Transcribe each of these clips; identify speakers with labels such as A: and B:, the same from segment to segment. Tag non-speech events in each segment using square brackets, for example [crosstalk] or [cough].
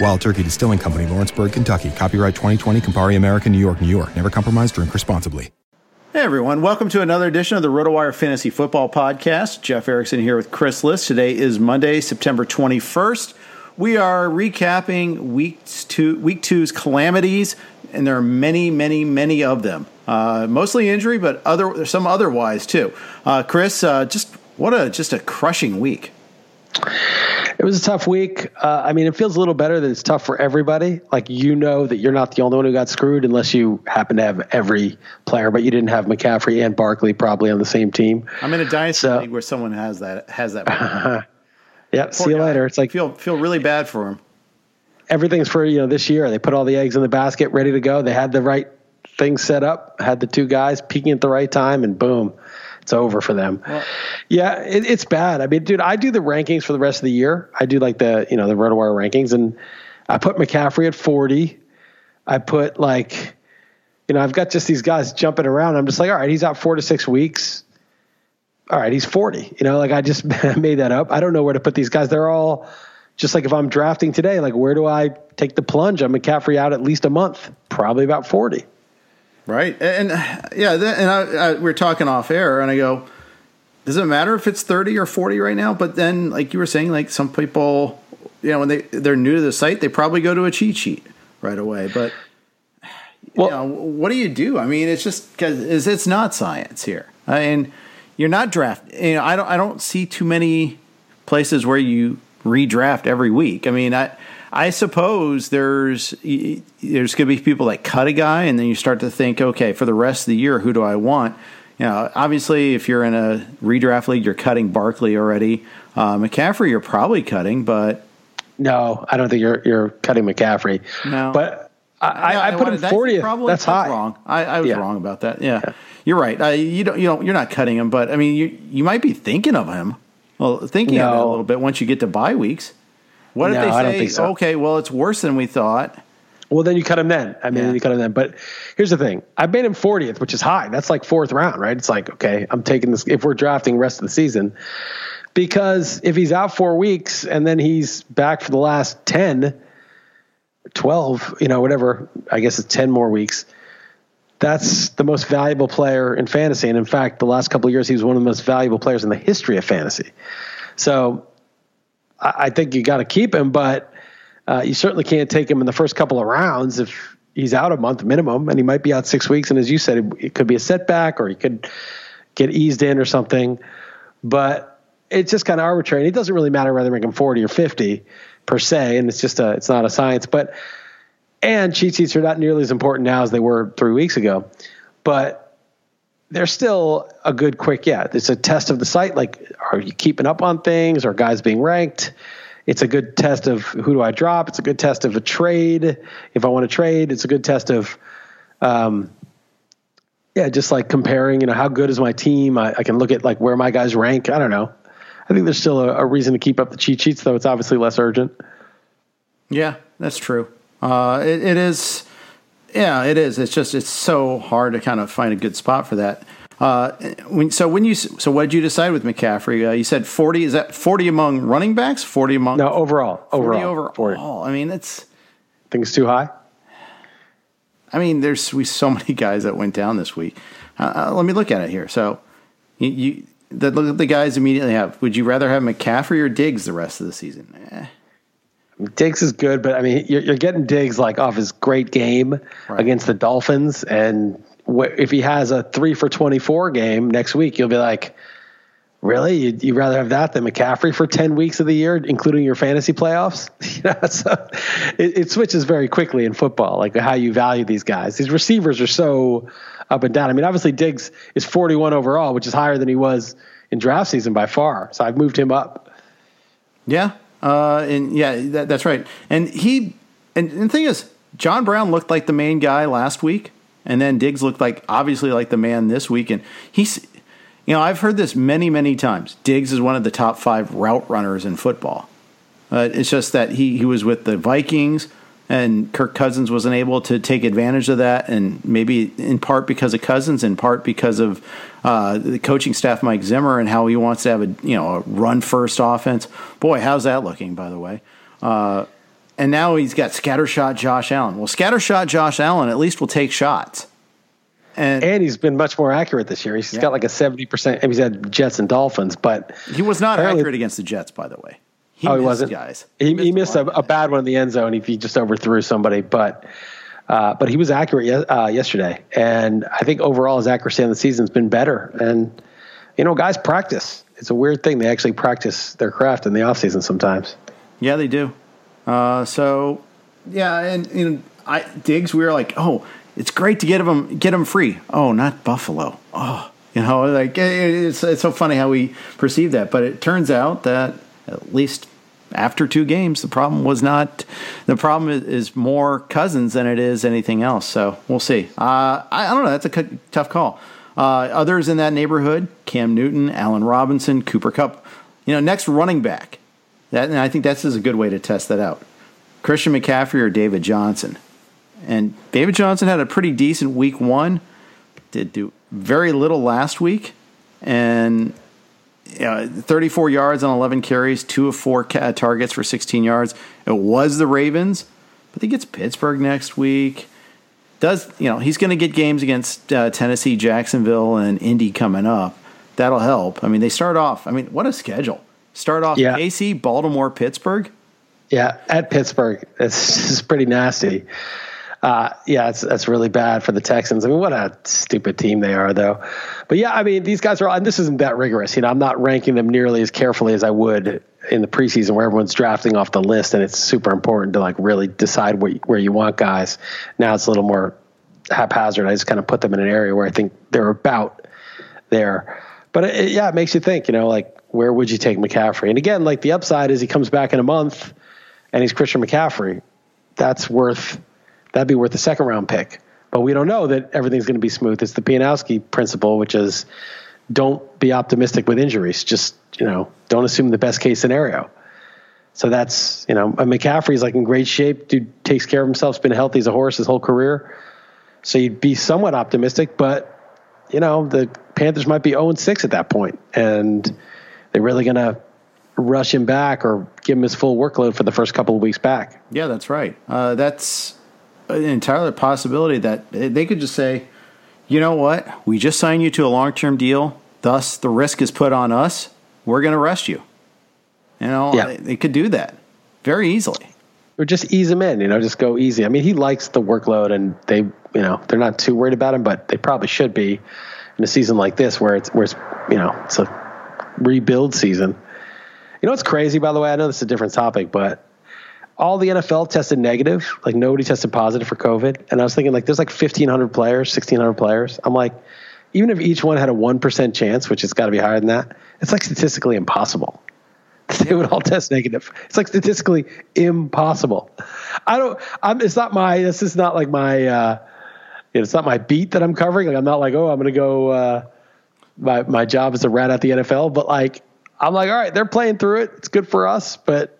A: Wild Turkey Distilling Company, Lawrenceburg, Kentucky. Copyright 2020, Campari American, New York, New York. Never compromise, drink responsibly.
B: Hey everyone, welcome to another edition of the RotoWire Fantasy Football Podcast. Jeff Erickson here with Chris Liss. Today is Monday, September 21st. We are recapping week two, week two's calamities, and there are many, many, many of them. Uh, mostly injury, but other some otherwise too. Uh, Chris, uh, just what a just a crushing week.
C: It was a tough week. Uh, I mean, it feels a little better that it's tough for everybody. Like you know that you're not the only one who got screwed, unless you happen to have every player, but you didn't have McCaffrey and Barkley probably on the same team.
B: I'm in a dynasty so, league where someone has that has that. [laughs]
C: yeah, see you guy. later. It's like
B: feel feel really bad for him.
C: Everything's for you know this year. They put all the eggs in the basket, ready to go. They had the right things set up, had the two guys peaking at the right time, and boom it's over for them. Well, yeah, it, it's bad. I mean, dude, I do the rankings for the rest of the year. I do like the you know the RotoWire rankings, and I put McCaffrey at forty. I put like, you know, I've got just these guys jumping around. I'm just like, all right, he's out four to six weeks. All right, he's forty. You know, like I just [laughs] made that up. I don't know where to put these guys. They're all just like if I'm drafting today, like where do I take the plunge on McCaffrey out at least a month? Probably about forty.
B: Right. And, yeah, and I, I, we are talking off air, and I go, does it matter if it's 30 or 40 right now? But then, like you were saying, like some people, you know, when they, they're new to the site, they probably go to a cheat sheet right away. But, well, know, what do you do? I mean, it's just because it's not science here. I mean, you're not draft. You know, I don't, I don't see too many places where you redraft every week. I mean, I, I suppose there's there's going to be people that cut a guy, and then you start to think, okay, for the rest of the year, who do I want? You know, obviously, if you're in a redraft league, you're cutting Barkley already. Uh, McCaffrey, you're probably cutting, but
C: no, I don't think you're you're cutting McCaffrey. No, but I, I, I put him fortieth. That's, that's high.
B: Wrong. I, I was yeah. wrong about that. Yeah, yeah. you're right. Uh, you don't you don't you're not cutting him, but I mean, you you might be thinking of him. Well, thinking no. of it a little bit once you get to bye weeks. What no, if they say, I don't think so. okay, well, it's worse than we thought?
C: Well, then you cut him then. I mean, yeah. you cut him then. But here's the thing: I made him 40th, which is high. That's like fourth round, right? It's like okay, I'm taking this if we're drafting rest of the season, because if he's out four weeks and then he's back for the last 10, 12, you know, whatever. I guess it's 10 more weeks. That's the most valuable player in fantasy, and in fact, the last couple of years, he was one of the most valuable players in the history of fantasy. So I think you got to keep him, but Uh, you certainly can't take him in the first couple of rounds if he's out a month minimum, and he might be out six weeks. And as you said, it, it could be a setback, or he could get eased in or something. But it's just kind of arbitrary. And it doesn't really matter whether they make him forty or fifty per se, and it's just a it's not a science. But and cheat sheets are not nearly as important now as they were three weeks ago, but they're still a good quick yeah it's a test of the site like are you keeping up on things? Are guys being ranked? It's a good test of who do i drop? It's a good test of a trade. If i want to trade it's a good test of um, yeah just like comparing you know how good is my team? I, I, can look at like where my guys rank. I don't know. I think there's still a, a reason to keep up the cheat sheets though. It's obviously less urgent.
B: Yeah that's true. Uh, it, it is yeah, it is. It's just it's so hard to kind of find a good spot for that. Uh, when, so when you so what did you decide with McCaffrey? Uh, you said forty. Is that forty among running backs? Forty among
C: no overall.
B: 40
C: overall.
B: overall. 40. I mean, it's.
C: Think it's too high.
B: I mean, there's we so [laughs] many guys that went down this week. Uh, uh let me look at it here. So, you, you the, look at the guys immediately have. Would you rather have McCaffrey or Diggs the rest of the season? Eh.
C: Diggs is good, but I mean, you're, you're getting Diggs like off his great game right. against the Dolphins, and if he has a three for twenty four game next week, you'll be like, really? You'd, you'd, rather have that than McCaffrey for ten weeks of the year, including your fantasy playoffs? [laughs] you know, [laughs] so it, it switches very quickly in football, like how you value these guys. These receivers are so up and down. I mean, obviously Diggs is forty one overall, which is higher than he was in draft season by far. So I've moved him up.
B: Yeah, uh, and yeah, that, that's right. And he, and, and the thing is, John Brown looked like the main guy last week, and then Diggs looked like obviously like the man this week. And he's, you know, I've heard this many, many times. Diggs is one of the top five route runners in football. Uh, it's just that he, he was with the Vikings and Kirk Cousins wasn't able to take advantage of that, and maybe in part because of Cousins, in part because of uh, the coaching staff, Mike Zimmer, and how he wants to have a you know a run first offense. Boy, how's that looking? By the way, uh, and now he's got scattershot Josh Allen. Well, scattershot Josh Allen at least will take shots.
C: And, and he's been much more accurate this year. He's yeah. got like a seventy percent. He's had Jets and Dolphins, but
B: he was not accurate against the Jets, by the way.
C: He oh, he wasn't. Guys, he, he missed, he missed a, a, bad one in the end zone if he just overthrew somebody, but uh, but he was accurate uh, yesterday, and I think overall his accuracy on the season's been better. And you know, guys practice. It's a weird thing. They actually practice their craft in the off season sometimes.
B: Yeah, they do. Uh, so yeah, and you know, I Diggs. We were like, oh, it's great to get him get him free. Oh, not Buffalo. Oh, you know, like it's it's so funny how we perceive that, but it turns out that at least after two games, the problem was not the problem is more Cousins than it is anything else. So we'll see. Uh, I, I, don't know. That's a c- tough call. Uh, others in that neighborhood: Cam Newton, Allen Robinson, Cooper Kupp. You know, next running back. That and I think that's is a good way to test that out. Christian McCaffrey or David Johnson. And David Johnson had a pretty decent week one. Did do very little last week, and uh, 34 yards on 11 carries, two of four ca- targets for 16 yards. It was the Ravens, but he gets Pittsburgh next week. Does you know he's going to get games against uh, Tennessee, Jacksonville, and Indy coming up? That'll help. I mean, they start off. I mean, what a schedule! Start off yeah. KC, Baltimore, Pittsburgh.
C: Yeah, at Pittsburgh, it's, it's pretty nasty. Uh, yeah, it's that's really bad for the Texans. I mean, what a stupid team they are, though. But yeah, I mean, these guys are, and this isn't that rigorous. You know, I'm not ranking them nearly as carefully as I would in the preseason, where everyone's drafting off the list, and it's super important to like really decide where where you want guys. Now it's a little more haphazard. I just kind of put them in an area where I think they're about there. But it, yeah, it makes you think. You know, like where would you take McCaffrey? And again, like the upside is he comes back in a month, and he's Christian McCaffrey. That's worth that'd be worth a second round pick. But we don't know that everything's going to be smooth. It's the Pianowski principle, which is don't be optimistic with injuries. Just you know, don't assume the best case scenario. So that's you know, McCaffrey's like in great shape. Dude takes care of himself. Has been healthy as a horse his whole career. So you'd be somewhat optimistic, but you know the Panthers might be 0 6 at that point, and they're really going to rush him back or give him his full workload for the first couple of weeks back.
B: Yeah, that's right. Uh, that's an entirely possibility that they could just say, you know what, we just signed you to a long term deal, thus the risk is put on us. We're going to arrest you. You know, yeah. they, they could do that very easily.
C: or just ease him in. You know, just go easy. I mean, he likes the workload, and they, you know, they're not too worried about him, but they probably should be in a season like this where it's where it's you know it's a rebuild season. You know what's crazy, by the way? I know this is a different topic, but all the NFL tested negative. Like nobody tested positive for COVID. And I was thinking, like, there's like 1,500 players, 1,600 players. I'm like, even if each one had a 1% chance, which has got to be higher than that, it's like statistically impossible. [laughs] They would all test negative. It's like statistically impossible. I don't, I'm, it's not my, this is not like my, uh, it's not my beat that I'm covering. Like, I'm not like, oh, I'm going to go, uh, my, my job is to rat at the NFL, but like, I'm like, all right, they're playing through it. It's good for us, but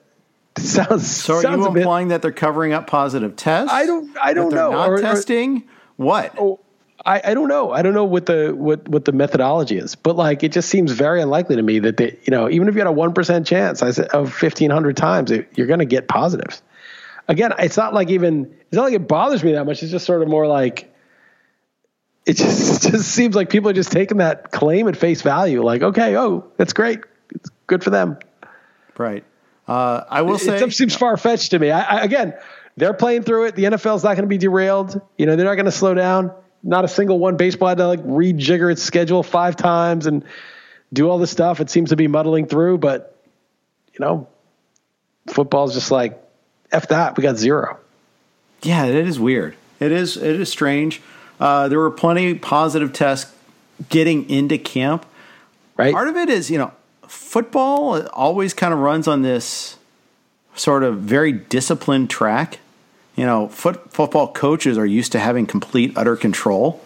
C: [laughs] sounds
B: so. Are
C: sounds
B: you implying bit, that they're covering up positive tests?
C: I don't. I don't know.
B: Not or, testing. Or, what?
C: Oh, I, I don't know. I don't know what the what what the methodology is, but like it just seems very unlikely to me that they, you know, even if you had a one percent chance, I said of fifteen hundred times, it, you're going to get positives. Again, it's not like even it's not like it bothers me that much. It's just sort of more like it [laughs] just it just seems like people are just taking that claim at face value. Like, okay, oh, that's great, it's good for them.
B: Right. Uh, I will say
C: it seems far fetched to me. I, I, again, they're playing through it. The NFL is not going to be derailed. You know, they're not going to slow down. Not a single one baseball had to like rejigger its schedule five times and do all this stuff. It seems to be muddling through, but you know, football's just like f that. We got zero.
B: Yeah, it is weird. It is it is strange. Uh, there were plenty positive tests getting into camp.
C: Right.
B: Part of it is you know football always kind of runs on this sort of very disciplined track. You know, foot, football coaches are used to having complete, utter control.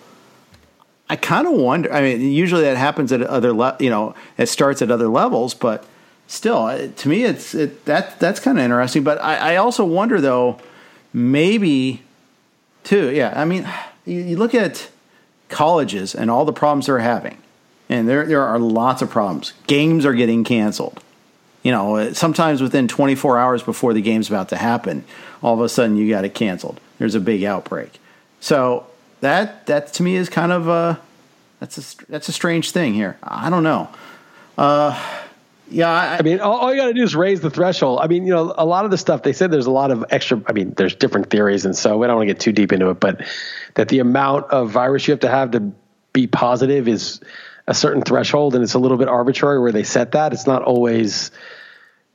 B: I kind of wonder. I mean, usually that happens at other, le- you know, it starts at other levels, but still, uh, to me, it's it, that that's kind of interesting. But I, I, also wonder, though, maybe too. Yeah, I mean, you, you look at colleges and all the problems they're having and there there are lots of problems. Games are getting canceled. You know, sometimes within 24 hours before the game's about to happen, all of a sudden you got it canceled. There's a big outbreak. So that that to me is kind of a that's a that's a strange thing here. I don't know. Uh, yeah, I,
C: I, mean, all, all you got to do is raise the threshold. I mean, you know, a lot of the stuff they said there's a lot of extra. I mean, there's different theories, and so we don't want to get too deep into it. But that the amount of virus you have to have to be positive is a certain threshold and it's a little bit arbitrary where they set that. It's not always,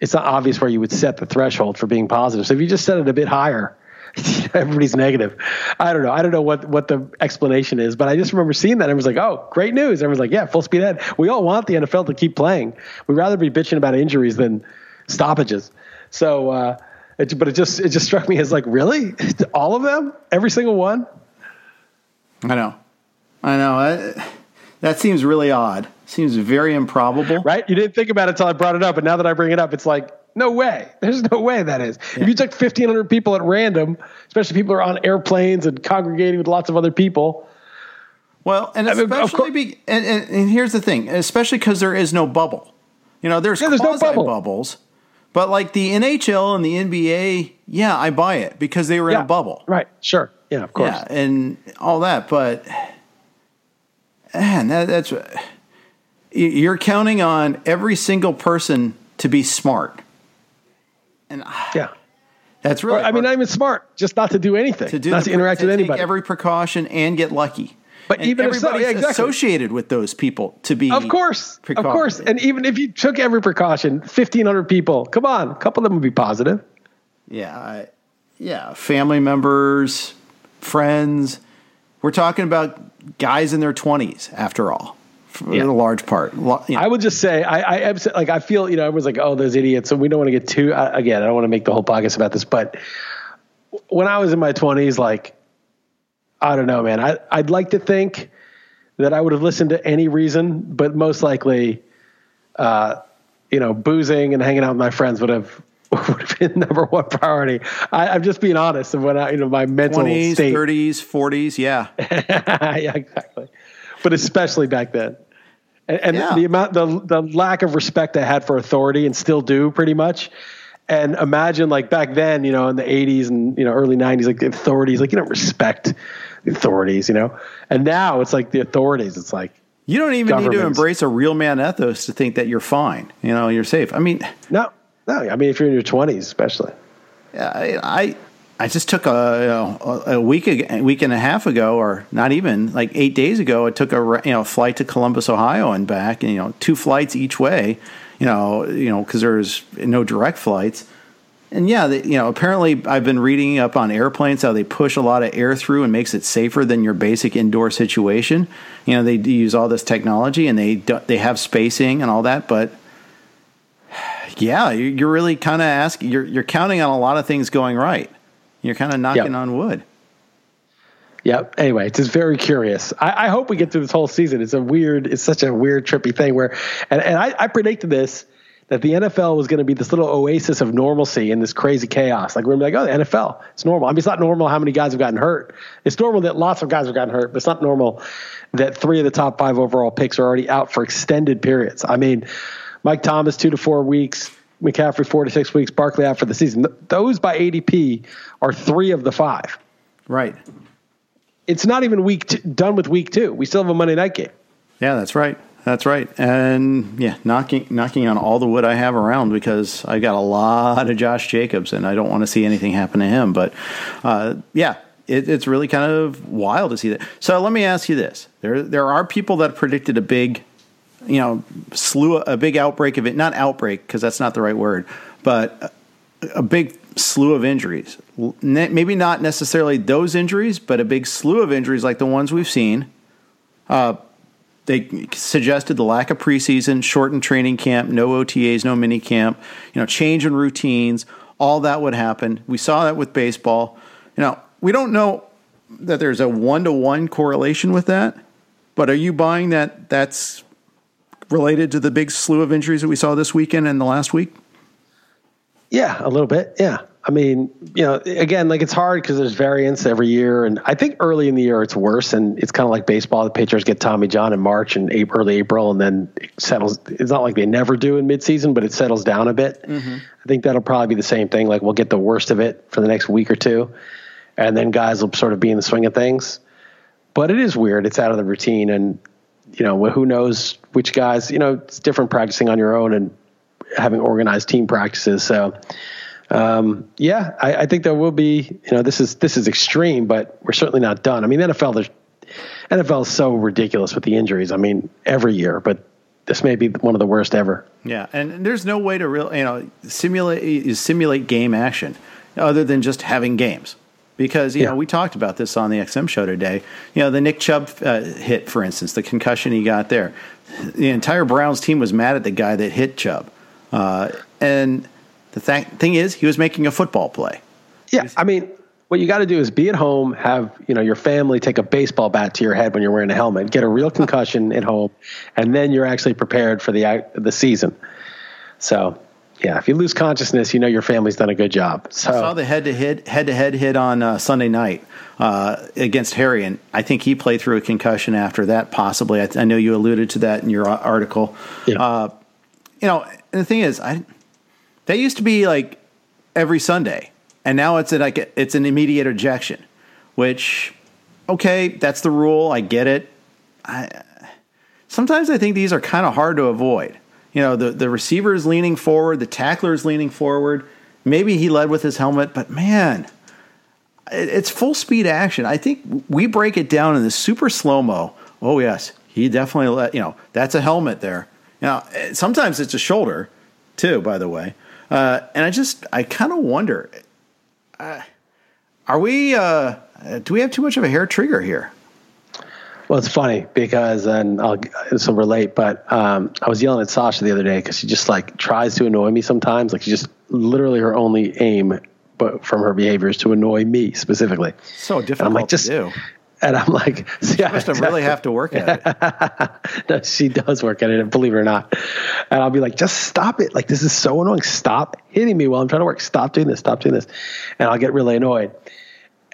C: it's not obvious where you would set the threshold for being positive. So if you just set it a bit higher, [laughs] everybody's negative. I don't know. I don't know what, what the explanation is, but I just remember seeing that. Everyone's like, oh, great news. Everyone's like, yeah, full speed ahead. We all want the NFL to keep playing. We'd rather be bitching about injuries than stoppages. So, uh, it, but it just it just struck me as like really [laughs] all of them every single one
B: i know i know I, that seems really odd. Seems very improbable.
C: Right? You didn't think about it until I brought it up, and now that I bring it up, it's like, no way. There's no way that is. Yeah. If you took 1,500 people at random, especially people who are on airplanes and congregating with lots of other people.
B: Well, and especially, I mean, be, and, and, and, here's the thing, especially because there is no bubble. You know, there's, yeah, there's no bubble. bubbles, but like the NHL and the NBA, yeah, I buy it because they were yeah, in a bubble.
C: Right. Sure. Yeah, of course. Yeah,
B: and all that, but man, that, that's you're counting on every single person to be smart. And ah,
C: yeah,
B: that's really.
C: Or, I mean, not even smart, just not to do anything, to do not the, to interact
B: to
C: with anybody.
B: every precaution and get lucky.
C: But and even everybody's so, yeah, exactly.
B: associated with those people to be,
C: of course, of course. And even if you took every precaution, fifteen hundred people, come on, a couple of them would be positive.
B: Yeah, I, yeah, family members, friends. We're talking about guys in their 20s, after all, for yeah. a large part. You know.
C: I would just say, I, I like, I feel, you know, everyone's like, oh, those idiots. And we don't want to get too, uh, again, I don't want to make the whole podcast about this, but when I was in my 20s, like, I don't know, man. I, I'd like to think that I would have listened to any reason, but most likely, uh, you know, boozing and hanging out with my friends would have [laughs] would have been number one priority. I, am just being honest of when I, you know, my mental 20s, state.
B: 30s, 40s, yeah, [laughs]
C: yeah, exactly. But especially back then, and, and yeah. the amount, the the lack of respect I had for authority, and still do pretty much. And imagine like back then, you know, in the 80s and you know early 90s, like the authorities, like you don't respect the authorities, you know. And now it's like the authorities. It's like
B: you don't even need to embrace a real man ethos to think that you're fine. You know, you're safe. I mean,
C: no, no, I mean if you're in your twenties, especially.
B: I, I I just took a you know, a week a week and a half ago, or not even like eight days ago. I took a you know flight to Columbus, Ohio, and back, and you know two flights each way. You know, you know because there's no direct flights. And yeah, you know, apparently I've been reading up on airplanes how they push a lot of air through and makes it safer than your basic indoor situation. You know, they use all this technology and they they have spacing and all that, but yeah, you're really kind of asking. You're you're counting on a lot of things going right. You're kind of knocking yep. on wood.
C: Yep. Anyway, it's just very curious. I, I, hope we get through this whole season. It's a weird, it's such a weird, trippy thing where, and, and I, I predicted this that the NFL was going to be this little oasis of normalcy in this crazy chaos. Like we're like, oh, the NFL, it's normal. I mean, it's not normal how many guys have gotten hurt. It's normal that lots of guys have gotten hurt, but it's not normal that three of the top five overall picks are already out for extended periods. I mean, Mike Thomas two to four weeks, McCaffrey four to six weeks, Barkley out for the season. Those by ADP are three of the five.
B: Right.
C: It's not even week two, done with week two. We still have a Monday night game.
B: Yeah, that's right. That's right. And yeah, knocking knocking on all the wood I have around because I got a lot of Josh Jacobs and I don't want to see anything happen to him. But uh, yeah, it, it's really kind of wild to see that. So let me ask you this: there there are people that predicted a big you know, slew a big outbreak of it, not outbreak because that's not the right word, but a, big slew of injuries. Maybe not necessarily those injuries, but a big slew of injuries like the ones we've seen. Uh, they suggested the lack of preseason, shortened training camp, no OTAs, no mini camp, you know, change in routines, all that would happen. We saw that with baseball. You know, we don't know that there's a one to one correlation with that, but are you buying that that's related to the big slew of injuries that we saw this weekend and the last week?
C: Yeah, a little bit. Yeah. I mean, you know, again, like it's hard because there's variance every year, and I think early in the year it's worse, and it's kind of like baseball. The pitchers get Tommy John in March and April, early April, and then it settles. It's not like they never do in midseason, but it settles down a bit. Mm-hmm. I think that'll probably be the same thing. Like we'll get the worst of it for the next week or two, and then guys will sort of be in the swing of things. But it is weird. It's out of the routine, and you know, who knows which guys, you know, it's different practicing on your own and having organized team practices. So, um, yeah, I, I, think there will be, you know, this is, this is extreme, but we're certainly not done. I mean, NFL, there's, NFL is so ridiculous with the injuries. I mean, every year, but this may be one of the worst ever.
B: Yeah. And there's no way to real, you know, simulate, simulate game action other than just having games because you yeah. know we talked about this on the XM show today. You know the Nick Chubb uh, hit, for instance, the concussion he got there. The entire Browns team was mad at the guy that hit Chubb, uh, and the th- thing is, he was making a football play.
C: Yeah, I mean, what you got to do is be at home, have you know your family take a baseball bat to your head when you're wearing a helmet, get a real concussion at home, and then you're actually prepared for the the season. So yeah, if you lose consciousness, you know your family's done a good job. So
B: I saw the head to head head to head hit on uh, Sunday night uh, against Harry, and I think he played through a concussion after that. Possibly, I, I know you alluded to that in your article. Yeah. Uh, you know, the thing is, I that used to be like every Sunday, and now it's a, like it's an immediate ejection. Which, okay, that's the rule. I get it. I sometimes I think these are kind of hard to avoid you know, the, the receiver is leaning forward, the tackler is leaning forward. Maybe he led with his helmet, but man, it's full speed action. I think we break it down in the super slow mo. Oh yes, he definitely let you know that's a helmet there. Now sometimes it's a shoulder too, by the way. Uh, and I just I kind of wonder, uh, are we? Uh, do we have too much of a hair trigger here?
C: Well, it's funny because, and I'll this will relate, but um, I was yelling at Sasha the other day because she just like tries to annoy me sometimes. Like she just literally her only aim, but from her behavior is to annoy me specifically.
B: So difficult and I'm like, just, to do.
C: And I'm like, [laughs]
B: she yeah, must really have to work at
C: it. [laughs] no, she does work at it, believe it or not. And I'll be like, just stop it. Like this is so annoying. Stop hitting me while I'm trying to work. Stop doing this. Stop doing this. And I'll get really annoyed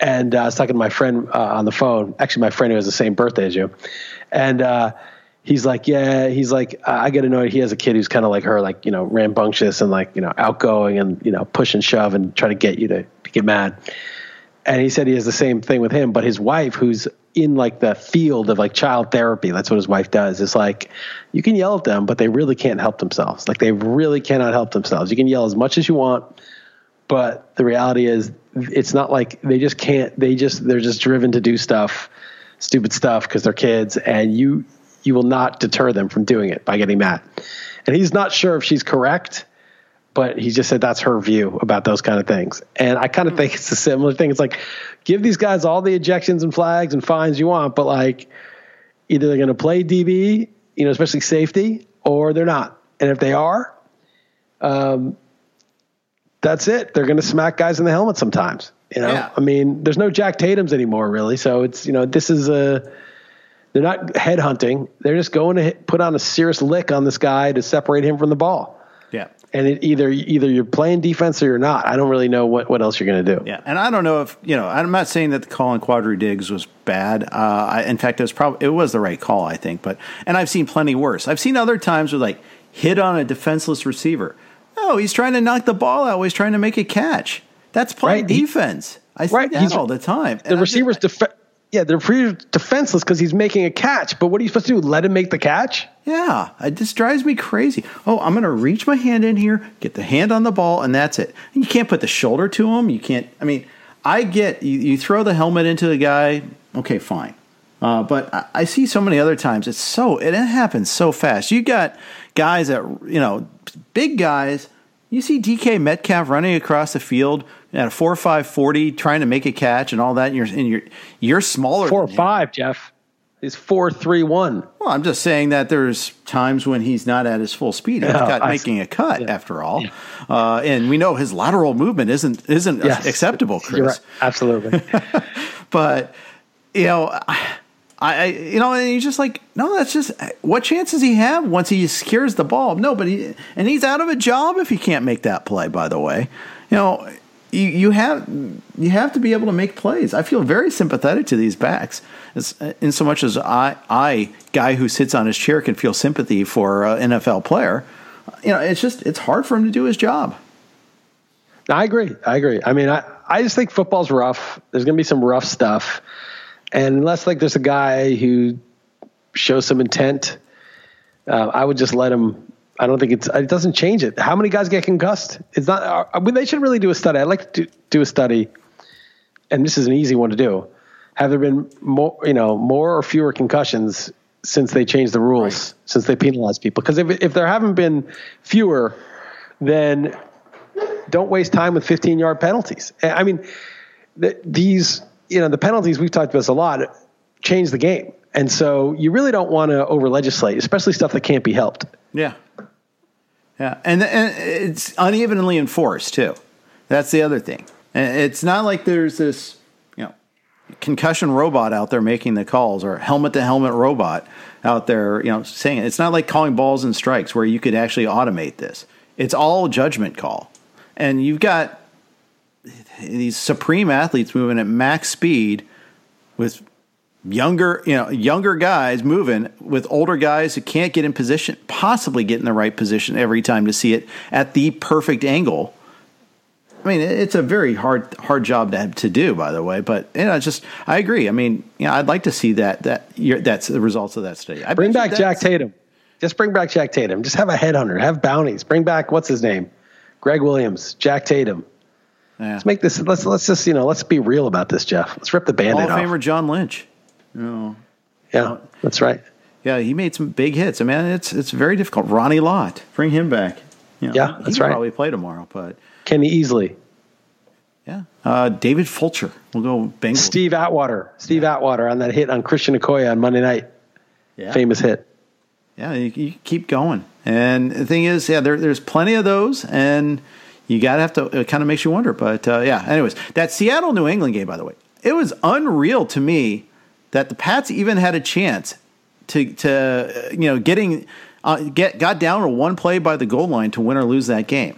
C: and uh, I was talking to my friend uh, on the phone. Actually, my friend who has the same birthday as you, and uh, he's like, "Yeah." He's like, "I get annoyed." He has a kid who's kind of like her, like you know, rambunctious and like you know, outgoing and you know, push and shove and try to get you to, to get mad. And he said he has the same thing with him, but his wife, who's in like the field of like child therapy, that's what his wife does. Is like, you can yell at them, but they really can't help themselves. Like they really cannot help themselves. You can yell as much as you want but the reality is it's not like they just can't. They just they're just driven to do stuff, stupid stuff because they're kids, and you you will not deter them from doing it by getting mad. And he's not sure if she's correct, but he just said that's her view about those kind of things. And I kind of think it's a similar thing. It's like give these guys all the ejections and flags and fines you want, but like either they're going to play DB, you know, especially safety, or they're not. And if they are, um, that's it. They're going to smack guys in the helmet sometimes. You know, yeah. I mean, there's no Jack Tatum's anymore, really. So it's you know, this is a they're not head hunting. They're just going to hit, put on a serious lick on this guy to separate him from the ball.
B: Yeah.
C: And it either either you're playing defense or you're not. I don't really know what, what else you're going to do.
B: Yeah, and I don't know if you know. I'm not saying that the call on Quandre Diggs was bad. Uh, I, in fact, it was probably it was the right call, I think. But and I've seen plenty worse. I've seen other times where like hit on a defenseless receiver. No, he's trying to knock the ball out. He's trying to make a catch. That's playing right. defense. I see right. that he's, all the time.
C: The receivers def- yeah, they're pretty defenseless because he's making a catch. But what are you supposed to do? Let him make the catch?
B: Yeah, it just drives me crazy. Oh, I'm going to reach my hand in here, get the hand on the ball, and that's it. You can't put the shoulder to him. You can't. I mean, I get you, you throw the helmet into the guy. Okay, fine. Uh, but I, I, see so many other times. It's so it happens so fast. You got guys that you know, big guys. You see DK Metcalf running across the field at a four five forty, trying to make a catch and all that. And you're and you're you're smaller.
C: Four five. Jeff. He's four three one.
B: Well, I'm just saying that there's times when he's not at his full speed. He's got, making a cut yeah. after all, yeah. uh, and we know his lateral movement isn't isn't yes. acceptable, Chris. Right.
C: Absolutely. [laughs]
B: but you know. I, you know, and he's just like, no, that's just what chance does he have once he secures the ball? No, but he and he's out of a job if he can't make that play. By the way, you know, you, you have you have to be able to make plays. I feel very sympathetic to these backs, as, in so much as I, I, guy who sits on his chair, can feel sympathy for an NFL player. You know, it's just it's hard for him to do his job.
C: I agree. I agree. I mean, I, I just think football's rough. There's going to be some rough stuff, and unless like there's a guy who shows some intent, uh, I would just let him I don't think it's it doesn't change it. How many guys get concussed? It's not. Uh, I mean, they should really do a study. I'd like to do, do a study, and this is an easy one to do. Have there been more, you know, more or fewer concussions since they changed the rules, right. since they penalized people? Because if if there haven't been fewer, then don't waste time with 15 yard penalties. I mean, the, these, you know, the penalties we've talked about this a lot change the game, and so you really don't want to over legislate, especially stuff that can't be helped.
B: Yeah. Yeah, and, and it's unevenly enforced too. That's the other thing. It's not like there's this, you know, concussion robot out there making the calls or helmet to helmet robot out there, you know, saying it. It's not like calling balls and strikes where you could actually automate this. It's all judgment call. And you've got these supreme athletes moving at max speed with younger, you know, younger guys moving with older guys who can't get in position, possibly get in the right position every time to see it at the perfect angle. I mean, it's a very hard hard job to to do, by the way. But you know, just I agree. I mean, you know, I'd like to see that that that's the results of that study. I
C: bring back Jack Tatum. Just bring back Jack Tatum. Just have a headhunter. Have bounties. Bring back what's his name, greg Williams, Jack Tatum. Yeah. Let's make this. Let's let's just you know let's be real about this, Jeff. Let's rip the band-aid
B: Hall
C: of
B: Famer John Lynch. No.
C: Yeah, that's right.
B: Yeah, he made some big hits. I mean, it's it's very difficult. Ronnie Lott, bring him back.
C: You know, yeah, that's right.
B: Probably play tomorrow, but
C: Kenny Easley.
B: Yeah, uh, David Fulcher. We'll go Bengals.
C: Steve Atwater. Steve yeah. Atwater on that hit on Christian Okoye on Monday night. Yeah. Famous hit.
B: Yeah, you, you keep going. And the thing is, yeah, there, there's plenty of those, and you got to have to. It kind of makes you wonder. But uh, yeah, anyways, that Seattle New England game, by the way, it was unreal to me that the Pats even had a chance to to you know getting uh, get got down to one play by the goal line to win or lose that game.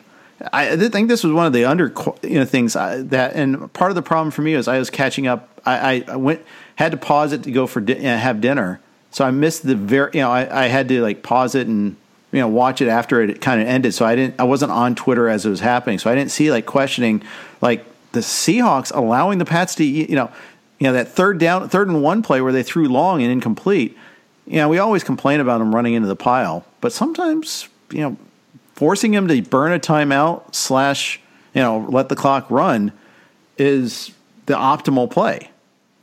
B: I, think this was one of the under you know things uh, that, and part of the problem for me was I was catching up. I, I went had to pause it to go for di- uh, have dinner, so I missed the very you know I, I had to like pause it and you know watch it after it kind of ended. So I didn't I wasn't on Twitter as it was happening, so I didn't see like questioning like the Seahawks allowing the Pats to you know you know that third down, third and one play where they threw long and incomplete. You know, we always complain about them running into the pile, but sometimes you know, forcing him to burn a timeout slash you know, let the clock run is the optimal play.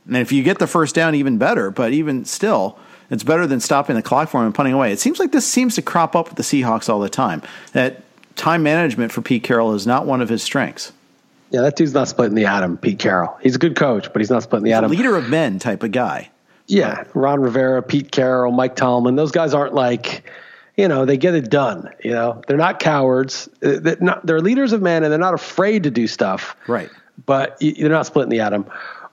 B: And if you get the first down, even better. But even still, it's better than stopping the clock for him and punting away. It seems like this seems to crop up with the Seahawks all the time. That time management for Pete Carroll is not one of his strengths.
C: Yeah, that dude's not splitting the atom, Pete Carroll. He's a good coach, but he's not splitting the
B: He's
C: atom.
B: a leader of men type of guy.
C: Yeah, Ron Rivera, Pete Carroll, Mike Tomlin. Those guys aren't like, you know, they get it done. You know, they're not cowards. Uh, They're, not, they're leaders of men, and they're not afraid to do stuff.
B: Right.
C: But they're not splitting the atom.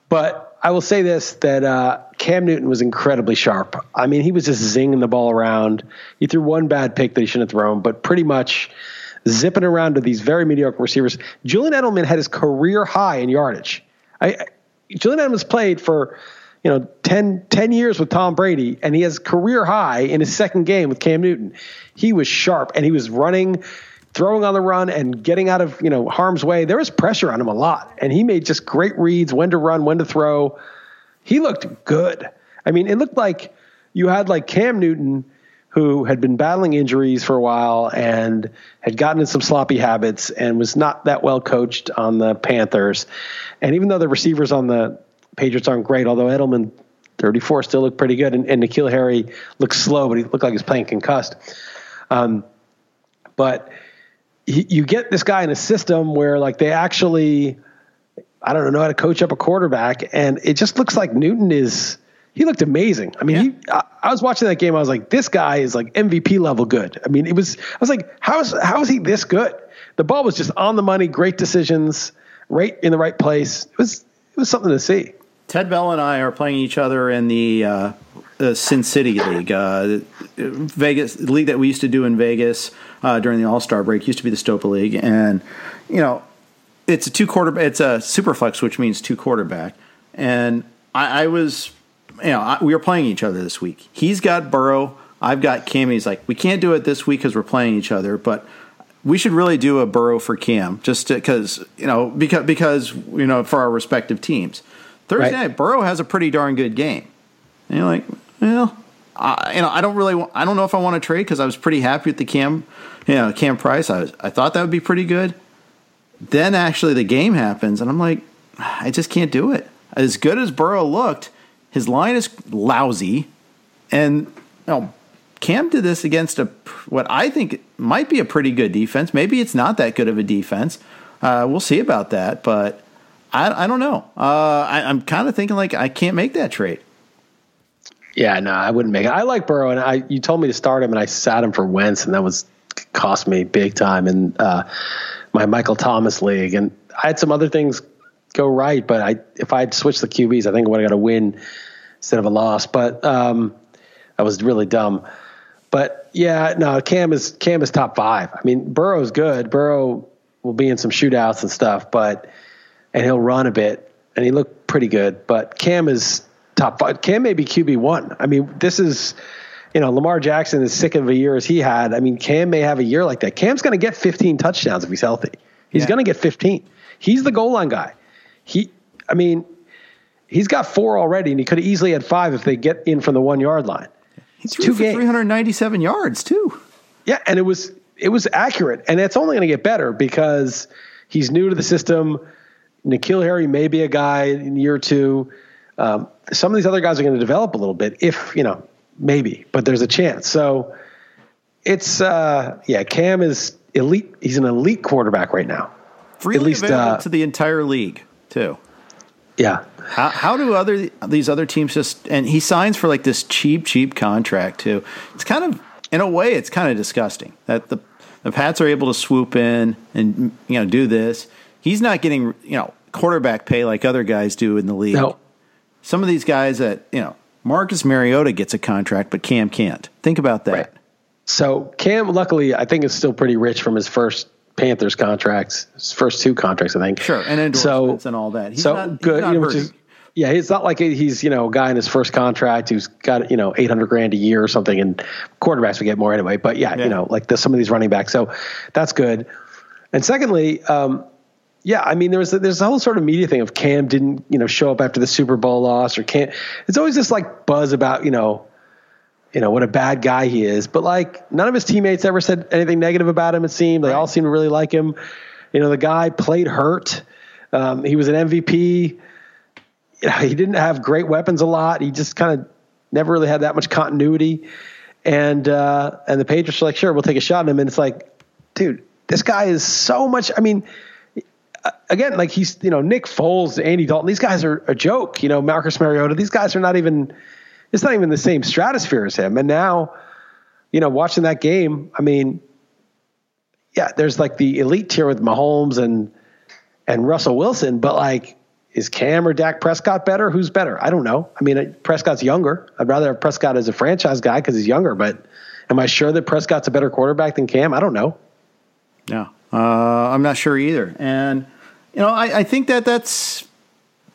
C: But I will say this: that uh, Cam Newton was incredibly sharp. I mean, he was just zinging the ball around. He threw one bad pick that he shouldn't have thrown, but pretty much zipping around to these very mediocre receivers. Julian Edelman had his career high in yardage. I, I Julian Edelman's played for you know 10, 10 years with Tom Brady, and he has career high in his second game with Cam Newton. He was sharp, and he was running, throwing on the run, and getting out of you know harm's way. There was pressure on him a lot, and he made just great reads: when to run, when to throw. He looked good. I mean, it looked like you had like Cam Newton who had been battling injuries for a while and had gotten in some sloppy habits and was not that well coached on the Panthers. And even though the receivers on the Patriots aren't great, although Edelman, 34, still looked pretty good, and, and N'Keal Harry looked slow, but he looked like he's playing concussed. Um, but he, you get this guy in a system where like they actually, I don't know how to coach up a quarterback, and it just looks like Newton is. He looked amazing. I mean, he. I, I was watching that game. I was like, this guy is like MVP level good. I mean, it was. I was like, how is how is he this good? The ball was just on the money. Great decisions, right in the right place. It was it was something to see.
B: Ted Bell and I are playing each other in the, uh, the Sin City League, uh, Vegas league that we used to do in Vegas uh, during the All Star break. Used to be the Stopa League, and you know, it's a two quarter. It's a super flex, which means two quarterback. And I, I was, you know, I, we were playing each other this week. He's got Burrow. I've got Cam. He's like, we can't do it this week because we're playing each other, but we should really do a Burrow for Cam, just because you know because because you know for our respective teams. Thursday
C: Right.
B: night, Burrow has a pretty darn good game. And you're like, well, I, you know, I don't really, I don't know if I want to trade because I was pretty happy with the Cam, you know, Cam Price. I was, I thought that would be pretty good. Then actually the game happens, and I'm like, I just can't do it. As good as Burrow looked, his line is lousy, and you know, Cam did this against a what I think might be a pretty good defense. Maybe it's not that good of a defense. Uh, we'll see about that, but I, I don't know. Uh, I, I'm kind of thinking like I can't make that trade.
C: Yeah, no, I wouldn't make it. I like Burrow, and I you told me to start him, and I sat him for Wentz, and that was cost me big time in uh, my Michael Thomas league. And I had some other things go right, but I if I'd switched the QBs, I think I would have got a win instead of a loss. But um, that was really dumb. But yeah, no, Cam is Cam is top five. I mean, Burrow's good. Burrow will be in some shootouts and stuff, but and he'll run a bit, and he looked pretty good. But Cam is top five. Cam may be QB one. I mean, this is, you know, Lamar Jackson is sick of a year as he had. I mean, Cam may have a year like that. Cam's going to get 15 touchdowns if he's healthy. He's
B: Yeah.
C: going to get 15. He's the goal line guy. He, I mean, he's got four already, and he could have easily had five if they get in from the one yard line.
B: He threw
C: two
B: for
C: games.
B: 397 yards too.
C: Yeah, and it was it was accurate, and it's only going to get better because he's new to the system. N'Keal Harry may be a guy in year two. Um, some of these other guys are going to develop a little bit, if you know, maybe, but there's a chance. So it's uh, yeah, Cam is elite. He's an elite quarterback right now.
B: Freely
C: least,
B: available
C: uh,
B: to the entire league too.
C: Yeah,
B: How, how do other these other teams just and he signs for like this cheap cheap contract too? It's kind of in a way it's kind of disgusting that the the Pats are able to swoop in and you know do this. He's not getting you know quarterback pay like other guys do in the league.
C: no,
B: Some of these guys that you know Marcus Mariota gets a contract, but Cam can't. Think about that.
C: Right. So Cam, luckily, I think is still pretty rich from his first Panthers contracts, his first two contracts, I think.
B: Sure, and endorsements and all that. He's
C: so
B: not-
C: good, you know, is yeah. It's not like he's you know a guy in his first contract who's got you know eight hundred grand a year or something, and quarterbacks would get more anyway. But yeah,
B: Yeah.
C: you know like the, some of these running backs, so that's good. And secondly, um, yeah, I mean, there's there's a whole sort of media thing of Cam didn't you know show up after the Super Bowl loss or can't. It's always this like buzz about you know, you know what a bad guy he is, but like none of his teammates ever said anything negative about him. It seemed they all seemed to really like him. You know, the guy played hurt. Um, he was an MVP. You know, he didn't have great weapons a lot. He just kind of never really had that much continuity. And uh, and the Patriots are like, sure, we'll take a shot at him. And it's like, dude, this guy is so much. I mean, again, like he's you know Nick Foles, Andy Dalton. These guys are a joke. You know, Marcus Mariota. These guys are not even. It's not even the same stratosphere as him. And now, you know, watching that game, I mean, yeah, there's like the elite tier with Mahomes and and Russell Wilson, but like, is Cam or Dak Prescott better? Who's better? I don't know. I mean, Prescott's younger. I'd rather have Prescott as a franchise guy because he's younger. But am I sure that Prescott's a better quarterback than Cam? I don't know.
B: No, uh, I'm not sure either. And you know, I, I think that that's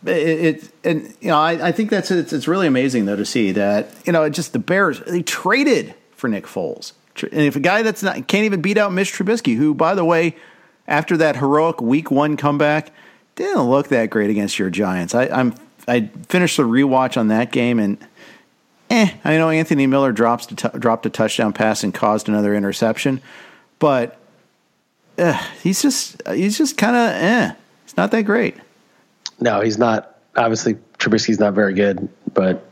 B: it, it, and you know I, I think that's it's, it's really amazing though to see that you know just the Bears they traded for Nick Foles. And if a guy that's not can't even beat out Mitch Trubisky who by the way after that heroic Week One comeback didn't look that great against your Giants. I, I'm I finished the rewatch on that game and eh I know Anthony Miller drops t- dropped a touchdown pass and caused another interception but uh, he's just he's just kind of eh it's not that great
C: no, he's not. Obviously, Trubisky's not very good, but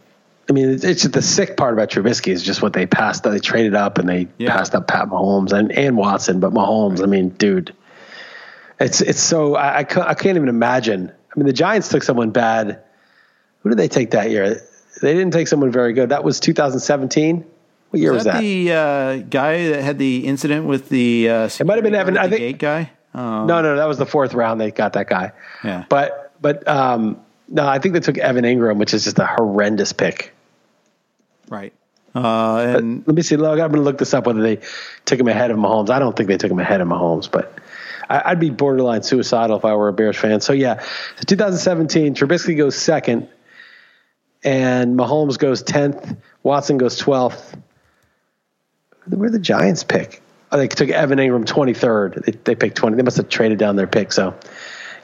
C: I mean, it's, it's the sick part about Trubisky is just what they passed. They traded up and they yeah. passed up Pat Mahomes and, and Watson, but Mahomes. I mean, dude, it's it's so I, I can't, I can't even imagine. I mean, the Giants took someone bad. Who did they take that year? They didn't take someone very good. That was 2017. What year was that? Was that?
B: The uh, guy that had the incident with the uh,
C: it might have been Evan. I think
B: gate guy.
C: Um, no, no, that was the fourth round. They got that guy.
B: Yeah,
C: but but um, no, I think they took Evan Engram, which is just a horrendous pick.
B: Right. Uh, and
C: let me see. Look, I'm going to look this up whether they took him ahead of Mahomes. I don't think they took him ahead of Mahomes, but I, would be borderline suicidal if I were a Bears fan. So yeah, 2017, Trubisky goes second, and Mahomes goes tenth. Watson goes 12th. Where the Giants pick? They took Evan Engram 23rd. They, they picked 20. They must have traded down their pick. So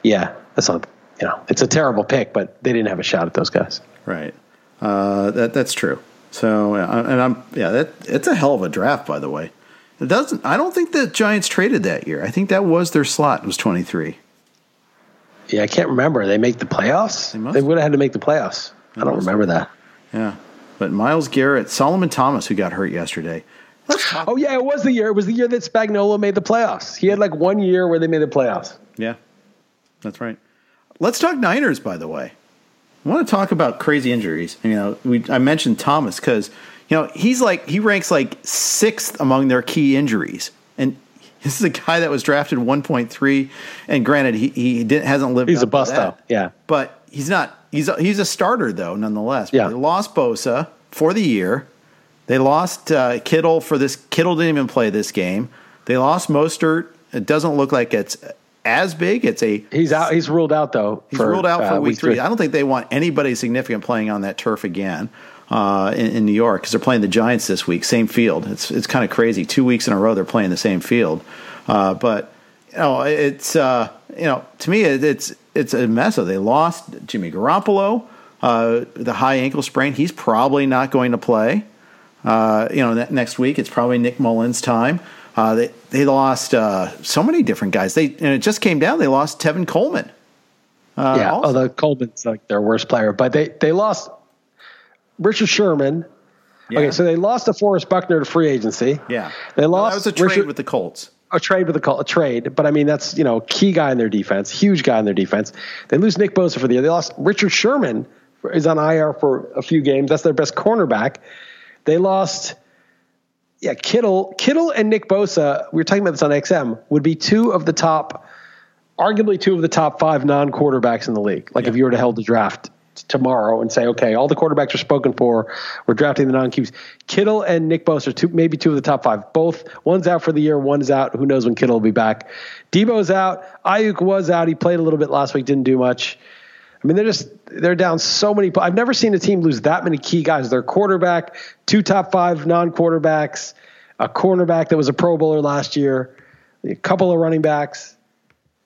C: yeah, that's not you know, it's a terrible pick, but they didn't have a shot at those guys.
B: Right. Uh, that that's true. So, and I'm yeah, that it's a hell of a draft, by the way. It doesn't. I don't think the Giants traded that year. I think that was their slot it was 23.
C: Yeah, I can't remember. They make the playoffs. They, they would have had to make the playoffs. They I don't remember that.
B: Yeah, but Myles Garrett, Solomon Thomas, who got hurt yesterday.
C: Oh yeah, it was the year. It was the year that Spagnuolo made the playoffs. He had like one year where they made the playoffs.
B: Yeah, that's right. Let's talk Niners, by the way. I want to talk about crazy injuries. You know, we I mentioned Thomas because you know he's like he ranks like sixth among their key injuries, and [laughs] this is a guy that was drafted 1.3. And granted, he he didn't hasn't lived.
C: He's a bust though, yeah.
B: But he's not. He's a, he's a starter though, nonetheless.
C: Yeah.
B: They lost Bosa for the year. They lost uh, Kittle for this. Kittle didn't even play this game. They lost Mostert. It doesn't look like it's as big. It's a
C: he's out. He's ruled out though.
B: He's for, ruled out for uh, week, week three. three. I don't think they want anybody significant playing on that turf again uh, in, in, New York because they're playing the Giants this week, same field. It's it's kind of crazy. Two weeks in a row they're playing the same field, uh, but you know it's uh, you know to me it's it's a mess. So they lost Jimmy Garoppolo, uh, the high ankle sprain. He's probably not going to play. Uh, you know, next week it's probably Nick Mullens' time. Uh, they they lost uh, so many different guys. They and it just came down. They lost Tevin Coleman.
C: Uh, yeah, also. although Coleman's like their worst player, but they they lost Richard Sherman. Yeah. Okay, so they lost DeForest Buckner to free agency.
B: Yeah,
C: they lost.
B: that was a trade Richard, with the Colts.
C: A trade with the Colts, a trade, but I mean that's you know key guy in their defense, huge guy in their defense. They lose Nick Bosa for the year. They lost Richard Sherman is on IR for a few games. That's their best cornerback. They lost yeah, Kittle, Kittle and Nick Bosa, we were talking about this on XM, would be two of the top, arguably two of the top five non-quarterbacks in the league. Like yeah. if you were to hold the draft tomorrow and say, okay, all the quarterbacks are spoken for, we're drafting the non-QBs. Kittle and Nick Bosa are two, maybe two of the top five. Both, one's out for the year, one's out. Who knows when Kittle will be back? Deebo's out. Aiyuk was out. He played a little bit last week, didn't do much. I mean, they're just they're down so many. I've never seen a team lose that many key guys. Their quarterback, two top five non-quarterbacks, a cornerback that was a Pro Bowler last year, a couple of running backs.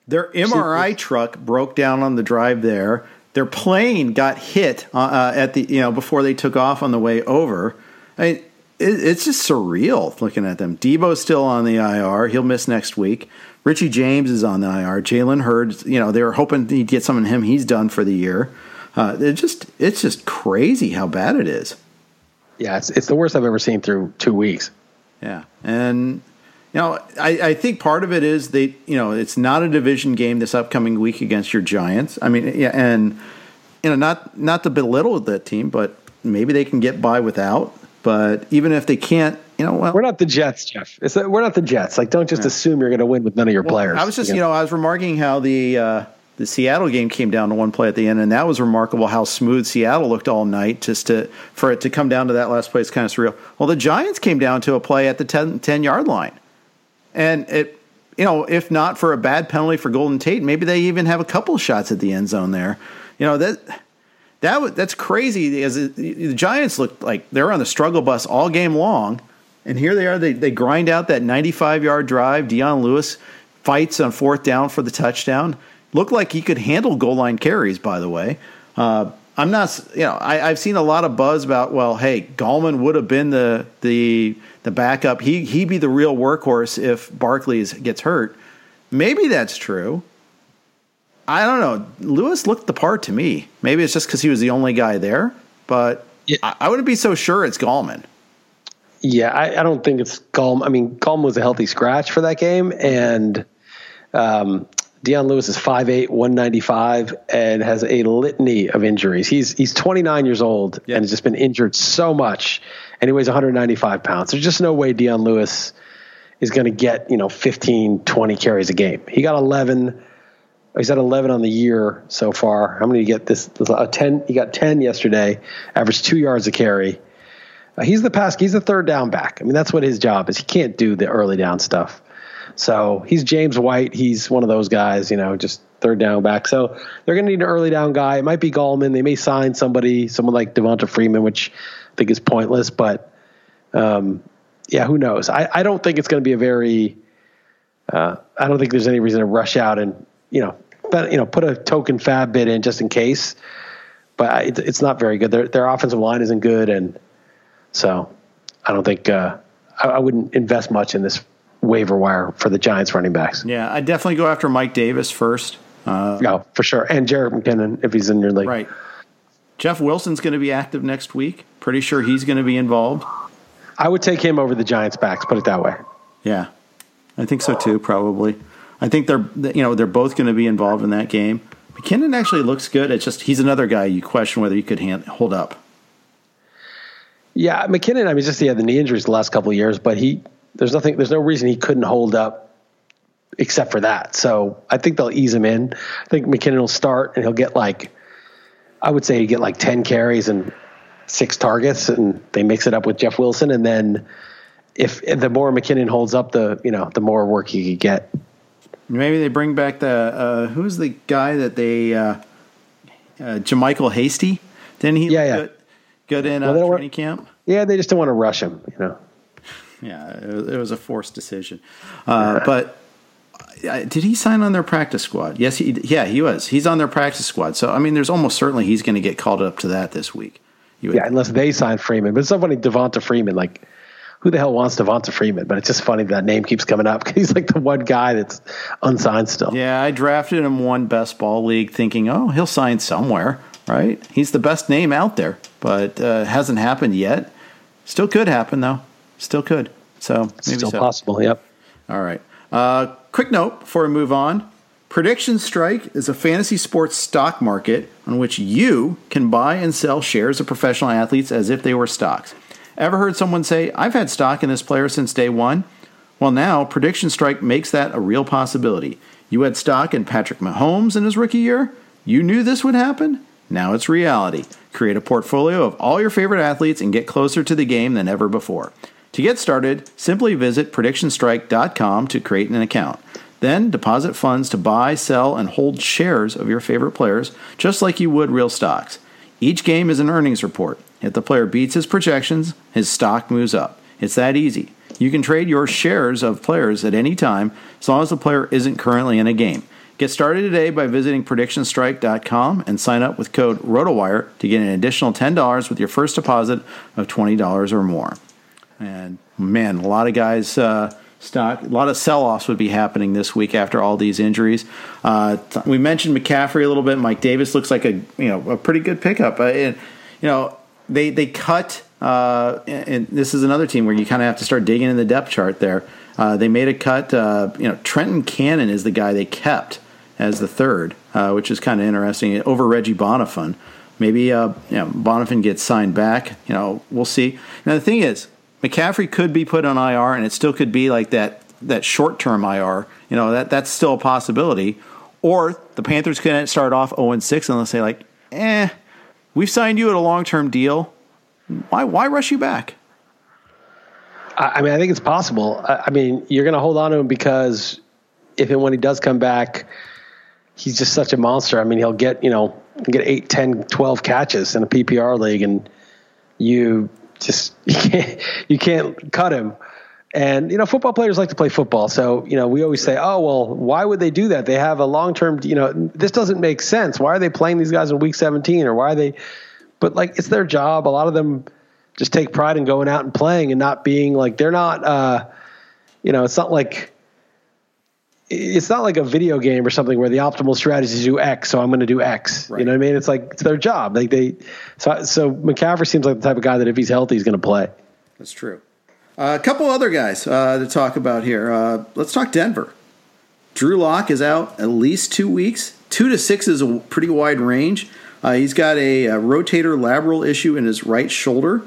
B: Their MRI truck broke down on the drive there. Their plane got hit uh, uh, at the you know before they took off on the way over. I mean, it, it's just surreal looking at them. Deebo's still on the IR. He'll miss next week. Richie James is on the IR. Jalen Hurd, you know, they were hoping he'd get some of him. He's done for the year. Uh, it just it's just crazy how bad it is.
C: Yeah, it's it's the worst I've ever seen through two weeks.
B: Yeah, and you know, I, I think part of it is they, you know, it's not a division game this upcoming week against your Giants. I mean, yeah, and you know, not not to belittle that team, but maybe they can get by without. But even if they can't, you know, well,
C: we're not the Jets, Jeff. It's, we're not the Jets. Like, don't just yeah. assume you're going to win with none of your well, players.
B: I was just, you know, I was remarking how the uh, the Seattle game came down to one play at the end, and that was remarkable how smooth Seattle looked all night. Just to for it to come down to that last play is kind of surreal. Well, the Giants came down to a play at the 10, 10 yard line, and it, you know, if not for a bad penalty for Golden Tate, maybe they even have a couple shots at the end zone there. You know that that that's crazy. As the Giants looked like they're on the struggle bus all game long, and here they are. They they grind out that 95 yard drive. Dion Lewis fights on fourth down for the touchdown. Looked like he could handle goal line carries. By the way, uh, I'm not. You know, I, have seen a lot of buzz about. Well, hey, Gallman would have been the the the backup. He he'd be the real workhorse if Barkley gets hurt. Maybe that's true. I don't know. Lewis looked the part to me. Maybe it's just because he was the only guy there, but yeah. I, I, wouldn't be so sure it's Gallman.
C: Yeah, I, I, don't think it's Gallman. I mean, Gallman was a healthy scratch for that game, and um, Dion Lewis is 5'8", 195, and has a litany of injuries. He's he's 29 years old and has just been injured so much, and he weighs 195 pounds. There's just no way Dion Lewis is going to get you know 15, 20 carries a game. He got 11 He's at 11 on the year so far. How many did you get this? A 10. He got 10 yesterday. Averaged two yards a carry. Uh, he's the pass. He's the third down back. I mean, that's what his job is. He can't do the early down stuff. So he's James White. He's one of those guys, you know, just third down back. So they're going to need an early down guy. It might be Gallman. They may sign somebody, someone like Devonta Freeman, which I think is pointless. But um, yeah, who knows? I, I don't think it's going to be a very. Uh, I don't think there's any reason to rush out and you know, but you know, put a token FAAB bid in just in case. But it, it's not very good. Their their offensive line isn't good, and so I don't think uh, I, I wouldn't invest much in this waiver wire for the Giants running backs.
B: Yeah, I definitely go after Mike Davis first.
C: Uh, no, for sure, and Jerick McKinnon if he's in your league.
B: Right. Jeff Wilson's going to be active next week. Pretty sure he's going to be involved.
C: I would take him over the Giants backs. Put it that way.
B: Yeah, I think so too. Probably. I think they're you know they're both going to be involved in that game. McKinnon actually looks good. It's just he's another guy you question whether he could hand, hold up.
C: Yeah, McKinnon. I mean, just he had the knee injuries the last couple of years, but he there's nothing. There's no reason he couldn't hold up except for that. So I think they'll ease him in. I think McKinnon will start and he'll get like I would say he get like ten carries and six targets, and they mix it up with Jeff Wilson, and then if the more McKinnon holds up, the you know the more work he could get.
B: Maybe they bring back the uh, who's the guy that they uh, uh, JaMycal Hasty? Didn't he?
C: Yeah, yeah.
B: Good, good in well, uh, training camp.
C: Yeah, they just don't want to rush him. You know.
B: Yeah, it was a forced decision, uh, but uh, did he sign on their practice squad? Yes, he. Yeah, he was. He's on their practice squad. So I mean, there's almost certainly he's going to get called up to that this week.
C: yeah, unless they sign Freeman. But it's so funny, Devonta Freeman, like who the hell wants Devonta Freeman? But it's just funny that name keeps coming up [laughs] because he's like the one guy that's unsigned still.
B: Yeah, I drafted him one best ball league thinking, oh, he'll sign somewhere, right? He's the best name out there, but uh, hasn't happened yet. Still could happen though. Still could. So maybe
C: still
B: so.
C: possible. Yep.
B: All right. Uh, quick note before we move on. Prediction Strike is a fantasy sports stock market on which you can buy and sell shares of professional athletes as if they were stocks. Ever heard someone say, I've had stock in this player since day one? Well, now Prediction Strike makes that a real possibility. You had stock in Patrick Mahomes in his rookie year? You knew this would happen? Now it's reality. Create a portfolio of all your favorite athletes and get closer to the game than ever before. To get started, simply visit predictionstrike.com to create an account. Then deposit funds to buy, sell, and hold shares of your favorite players, just like you would real stocks. Each game is an earnings report. If the player beats his projections, his stock moves up. It's that easy. You can trade your shares of players at any time as long as the player isn't currently in a game. Get started today by visiting predictionstrike.com and sign up with code ROTOWIRE to get an additional $10 with your first deposit of $20 or more. And man, a lot of guys uh, stock. A lot of sell-offs would be happening this week after all these injuries. Uh, we mentioned McCaffrey a little bit. Mike Davis looks like a you know a pretty good pickup. Uh, and, you know they they cut. Uh, and this is another team where you kind of have to start digging in the depth chart there. Uh, they made a cut. Uh, you know, Trenton Cannon is the guy they kept as the third, uh, which is kind of interesting over Reggie Bonnafon. Maybe uh, you know, Bonnafon gets signed back. You know, we'll see. Now the thing is, McCaffrey could be put on IR, and it still could be like that that short term IR. You know, that that's still a possibility. Or the Panthers could start off 0 6 and they'll say like, eh, we've signed you at a long term deal. Why why rush you back?
C: I mean, I think it's possible. I mean, you're going to hold on to him because if and when he does come back, he's just such a monster. I mean, he'll get, you know, get 8, 10, 12 catches in a PPR league and you just [laughs] you can't you can't cut him. And you know, football players like to play football, so you know we always say, "Oh well, why would they do that? They have a long term. You know, this doesn't make sense. Why are they playing these guys in week 17, or why are they?" But like, it's their job. A lot of them just take pride in going out and playing and not being like they're not. uh You know, it's not like it's not like a video game or something where the optimal strategy is do X, so I'm going to do X. Right. You know what I mean? It's like it's their job. Like they, so so McCaffrey seems like the type of guy that if he's healthy, he's going to play.
B: That's true. Uh, a couple other guys uh, to talk about here. Uh, let's talk Denver. Drew Lock is out at least two weeks. Two to six is a pretty wide range. Uh, he's got a, a, rotator labral issue in his right shoulder.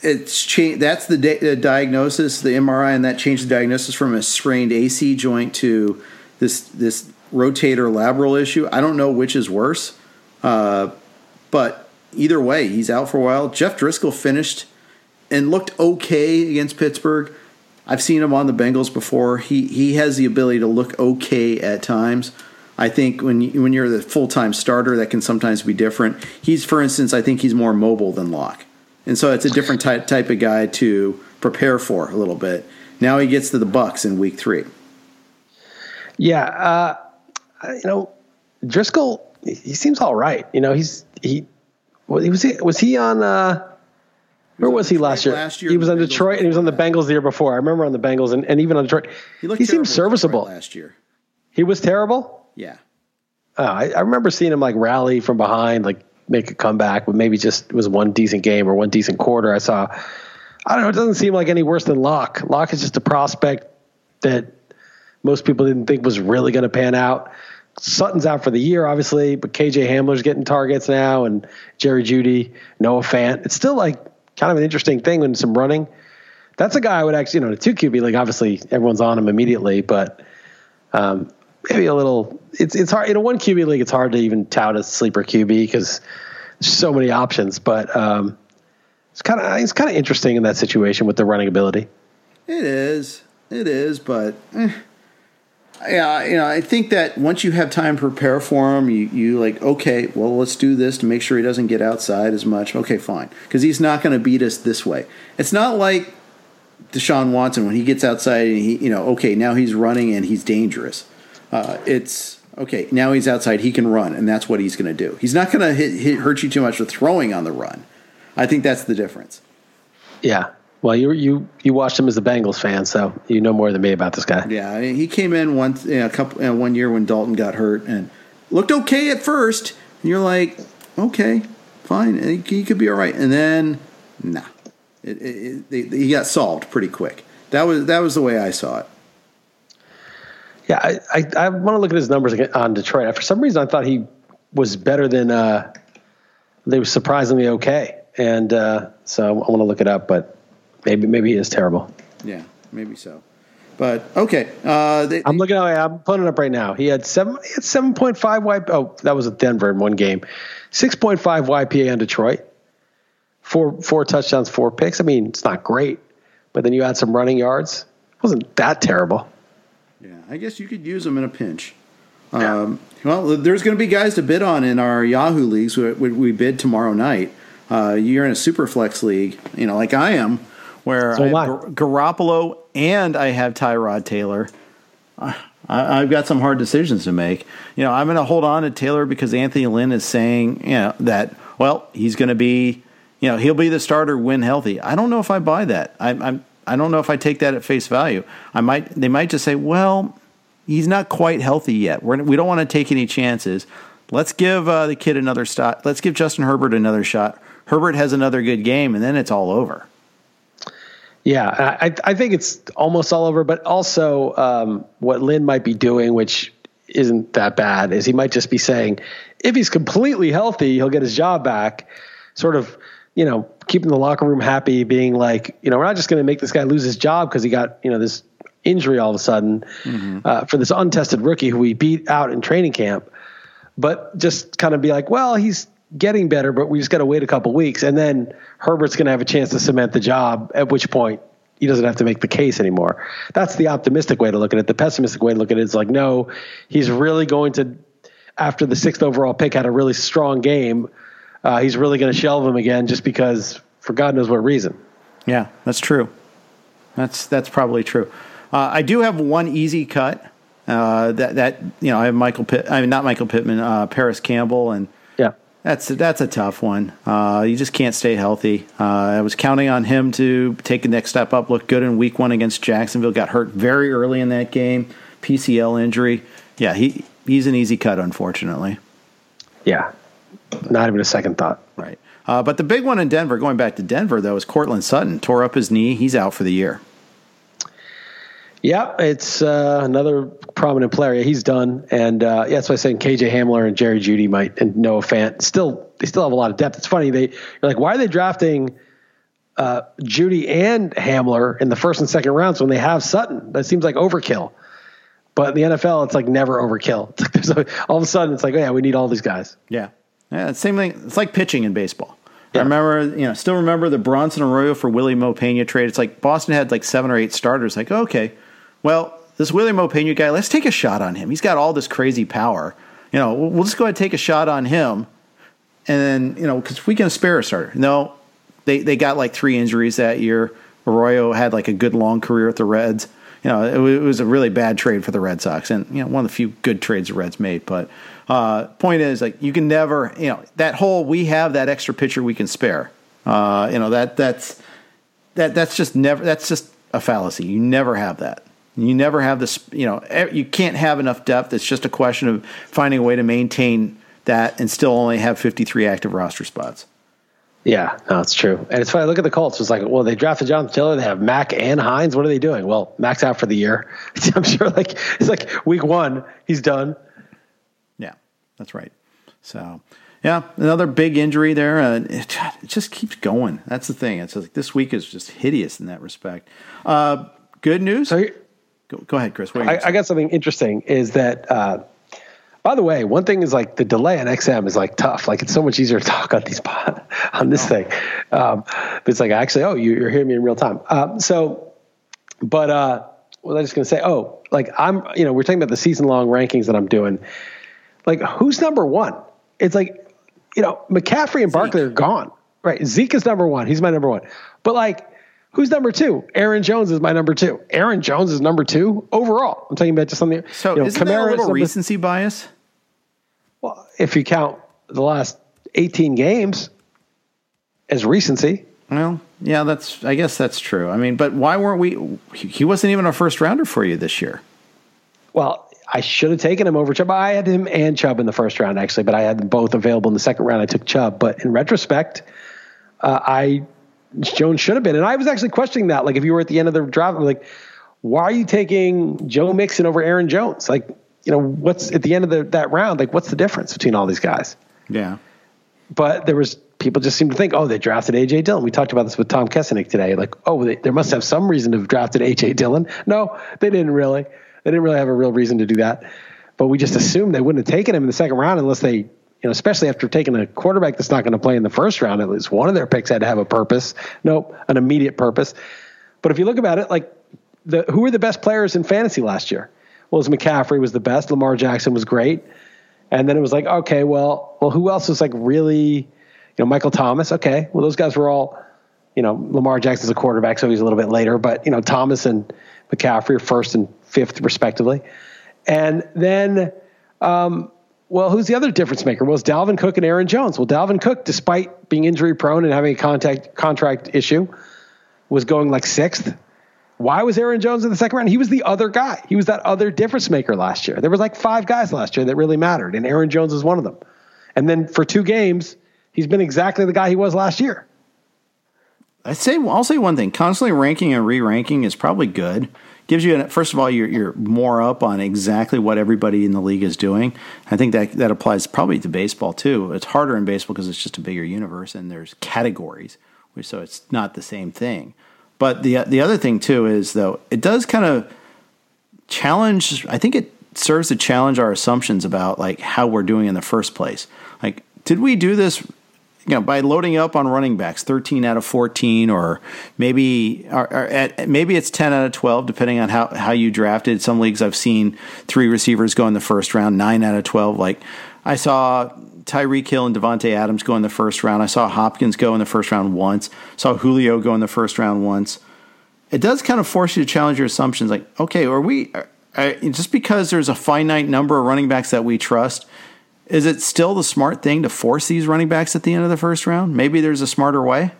B: It's changed. That's the, di- diagnosis, the MRI, and that changed the diagnosis from a sprained AC joint to this this rotator labral issue. I don't know which is worse, uh, but either way, he's out for a while. Jeff Driskel finished and looked okay against Pittsburgh. I've seen him on the Bengals before. He he has the ability to look okay at times. I think when you, when you're the full time starter, that can sometimes be different. He's, for instance, I think he's more mobile than Lock and so it's a different type type of guy to prepare for a little bit. Now he gets to the Bucs in week three.
C: Yeah, uh, you know, Driskel, he seems all right. You know, he's he was he was he on. Uh, where was he last year? last year? He was on Detroit and he was on the Bengals the year before. I remember on the Bengals and, and even on Detroit. He, he seemed serviceable
B: last year.
C: He was terrible.
B: Yeah.
C: Oh, I, I, remember seeing him like rally from behind, like make a comeback, but maybe just was one decent game or one decent quarter. I saw. I don't know. It doesn't seem like any worse than Lock. Lock is just a prospect that most people didn't think was really going to pan out. Sutton's out for the year, obviously, but KJ Hamler's getting targets now, and Jerry Jeudy, Noah Fant. It's still like kind of an interesting thing when some running. That's a guy I would actually, you know, in a two QB league, obviously everyone's on him immediately, but um, maybe a little. It's it's hard in a one QB league. It's hard to even tout a sleeper QB because there's so many options. But um, it's kind of it's kind of interesting in that situation with the running ability.
B: It is, it is, but. Eh. Yeah, you know, I think that once you have time to prepare for him, you, you like, okay, well, let's do this to make sure he doesn't get outside as much. Okay, fine. Because he's not going to beat us this way. It's not like Deshaun Watson when he gets outside and he, you know, okay, now he's running and he's dangerous. Uh, it's okay. Now he's outside. He can run, and that's what he's going to do. He's not going to hurt you too much with throwing on the run. I think that's the difference.
C: Yeah. Well, you you you watched him as a Bengals fan, so you know more than me about this guy.
B: Yeah, I mean, he came in once, you know, a couple, you know, one year when Dalton got hurt and looked okay at first. And you're like, okay, fine, he could be all right. And then, nah, it, it, it, he got solved pretty quick. That was that was the way I saw it.
C: Yeah, I, I, I want to look at his numbers on Detroit. For some reason, I thought he was better than uh, they were surprisingly okay, and uh, so I want to look it up. But maybe maybe he is terrible.
B: Yeah, maybe so. But okay, uh, they,
C: I'm looking. At, I'm putting it up right now. He had seven. He had seven point five YP. Oh, that was at Denver in one game. Six point five YPA on Detroit. Four four touchdowns, four picks. I mean, it's not great, but then you add some running yards. It wasn't that terrible.
B: Yeah, I guess you could use them in a pinch. Um, well, there's going to be guys to bid on in our Yahoo leagues. We, we bid tomorrow night. Uh, you're in a super flex league, you know, like I am, where so I have Gar- Garoppolo and I have Tyrod Taylor. I, I've got some hard decisions to make. You know, I'm going to hold on to Taylor because Anthony Lynn is saying, you know, that well, he's going to be, you know, he'll be the starter when healthy. I don't know if I buy that. I'm, I'm I don't know if I take that at face value. I might they might just say, well, he's not quite healthy yet. We're, we don't want to take any chances. Let's give uh, the kid another shot. Let's give Justin Herbert another shot. Herbert has another good game, and then it's all over.
C: Yeah, I, I think it's almost all over. But also, um, what Lynn might be doing, which isn't that bad, is he might just be saying, if he's completely healthy, he'll get his job back. Sort of, you know, keeping the locker room happy, being like, you know, we're not just going to make this guy lose his job because he got, you know, this injury all of a sudden mm-hmm. uh, for this untested rookie who we beat out in training camp, but just kind of be like, well, he's getting better, but we just got to wait a couple weeks, and then Herbert's going to have a chance to cement the job. At which point, he doesn't have to make the case anymore. That's the optimistic way to look at it. The pessimistic way to look at it is like, no, he's really going to, after the sixth overall pick had a really strong game, uh, he's really going to shelve him again just because, for God knows what reason.
B: Yeah, that's true. That's that's probably true. Uh, I do have one easy cut. Uh, that that you know I have Michael Pitt, I mean not Michael Pittman, uh, Parris Campbell, and yeah, that's that's a tough one. Uh, you just can't stay healthy. Uh, I was counting on him to take the next step up, look good in Week One against Jacksonville. Got hurt very early in that game, PCL injury. Yeah, he he's an easy cut, unfortunately.
C: Yeah, not even a second thought.
B: Right. Uh, but the big one in Denver, going back to Denver though, is Courtland Sutton tore up his knee. He's out for the year.
C: Yeah, it's uh, another prominent player. Yeah, he's done, and uh, yeah, that's why I'm saying KJ Hamler and Jerry Jeudy might and Noah Fant still they still have a lot of depth. It's funny they you're like why are they drafting uh, Jeudy and Hamler in the first and second rounds when they have Sutton? That seems like overkill. But in the NFL, it's like never overkill. [laughs] It's like a, all of a sudden, it's like, oh, yeah, we need all these guys.
B: Yeah, yeah. Same thing. It's like pitching in baseball. Yeah. I remember, you know, still remember the Bronson Arroyo for Wily Mo Pena trade. It's like Boston had like seven or eight starters. Like, okay, well, this Wily Mo Pena guy, let's take a shot on him. He's got all this crazy power. You know, we'll just go ahead and take a shot on him. And then, you know, because we can spare a starter. No, they, they got like three injuries that year. Arroyo had like a good long career at the Reds. You know, it, it, was a really bad trade for the Red Sox, and you know, one of the few good trades the Reds made. But uh, point is, like, you can never, you know, that whole we have that extra pitcher we can spare. Uh, you know, that that's that that's just never that's just a fallacy. You never have that. You never have this, you know, you can't have enough depth. It's just a question of finding a way to maintain that and still only have 53 active roster spots.
C: Yeah, no, it's true. And it's funny. Look at the Colts. It's like, well, they drafted Jonathan Taylor. They have Mack and Hines. What are they doing? Well, Mack's out for the year. [laughs] I'm sure. Like it's like week one, he's done.
B: That's right. So, yeah, another big injury there. Uh, it, it, just keeps going. That's the thing. It's like this week is just hideous in that respect. Uh, good news. So Go, go ahead, Chris.
C: I, I, got something interesting. Is that uh, by the way, one thing is like the delay on XM is like tough. Like it's so much easier to talk on these [laughs] on this thing. Um, but it's like actually, oh, you, are hearing me in real time. Um, so, but uh, what was I just gonna say? Oh, like I'm, you know, we're talking about the season long rankings that I'm doing. Like who's number one? It's like, you know, McCaffrey and Barkley are gone. Right. Zeke is number one. He's my number one. But like Who's number two? Aaron Jones is my number two. Aaron Jones is number two overall. I'm talking about just something.
B: So you know, isn't Kamara that a little recency bias?
C: Well, if you count the last 18 games as recency.
B: Well, yeah, that's. I guess that's true. I mean, but why weren't we? He wasn't even a first rounder for you this year.
C: Well, I should have taken him over Chubb. I had him and Chubb in the first round actually, but I had them both available in the second round. I took Chubb, but in retrospect, uh, I Jones should have been. And I was actually questioning that. Like, if you were at the end of the draft, like, why are you taking Joe Mixon over Aaron Jones? Like, you know, what's at the end of the, that round? Like, what's the difference between all these guys?
B: Yeah.
C: But there was people just seem to think, oh, they drafted AJ Dillon. We talked about this with Tom Kessenich today. Like, oh, they, there must have some reason to have drafted AJ Dillon. No, they didn't really. They didn't really have a real reason to do that. But we just assumed they wouldn't have taken him in the second round unless they you know, especially after taking a quarterback that's not going to play in the first round, at least one of their picks had to have a purpose. Nope, an immediate purpose. But if you look about it, like the who were the best players in fantasy last year? Well, was McCaffrey was the best. Lamar Jackson was great, and then it was like, okay, well, well, who else was like really, you know, Michael Thomas? Okay, well, those guys were all, you know, Lamar Jackson's a quarterback, so he's a little bit later, but you know, Thomas and McCaffrey are first and fifth respectively, and then. Um, well, who's the other difference maker? Well, it's Dalvin Cook and Aaron Jones. Well, Dalvin Cook, despite being injury prone and having a contact contract issue, was going like sixth. Why was Aaron Jones in the second round? He was the other guy. He was that other difference maker last year. There was like five guys last year that really mattered, and Aaron Jones is one of them. And then for two games, he's been exactly the guy he was last year.
B: I say I'll say one thing: constantly ranking and re-ranking is probably good. Gives you first of all you're, you're more up on exactly what everybody in the league is doing. I think that that applies probably to baseball too. It's harder in baseball because it's just a bigger universe and there's categories, so it's not the same thing. But the the other thing too is though it does kind of challenge. I think it serves to challenge our assumptions about like how we're doing in the first place. Like, did we do this? You know, by loading up on running backs, thirteen out of fourteen, or maybe or, or at, maybe it's ten out of twelve, depending on how how you drafted. Some leagues I've seen three receivers go in the first round, nine out of twelve. Like I saw Tyreek Hill and Davante Adams go in the first round. I saw Hopkins go in the first round once. Saw Julio go in the first round once. It does kind of force you to challenge your assumptions. Like, okay, are we are, are, just because there's a finite number of running backs that we trust? Is it still the smart thing to force these running backs at the end of the first round? Maybe there's a smarter way.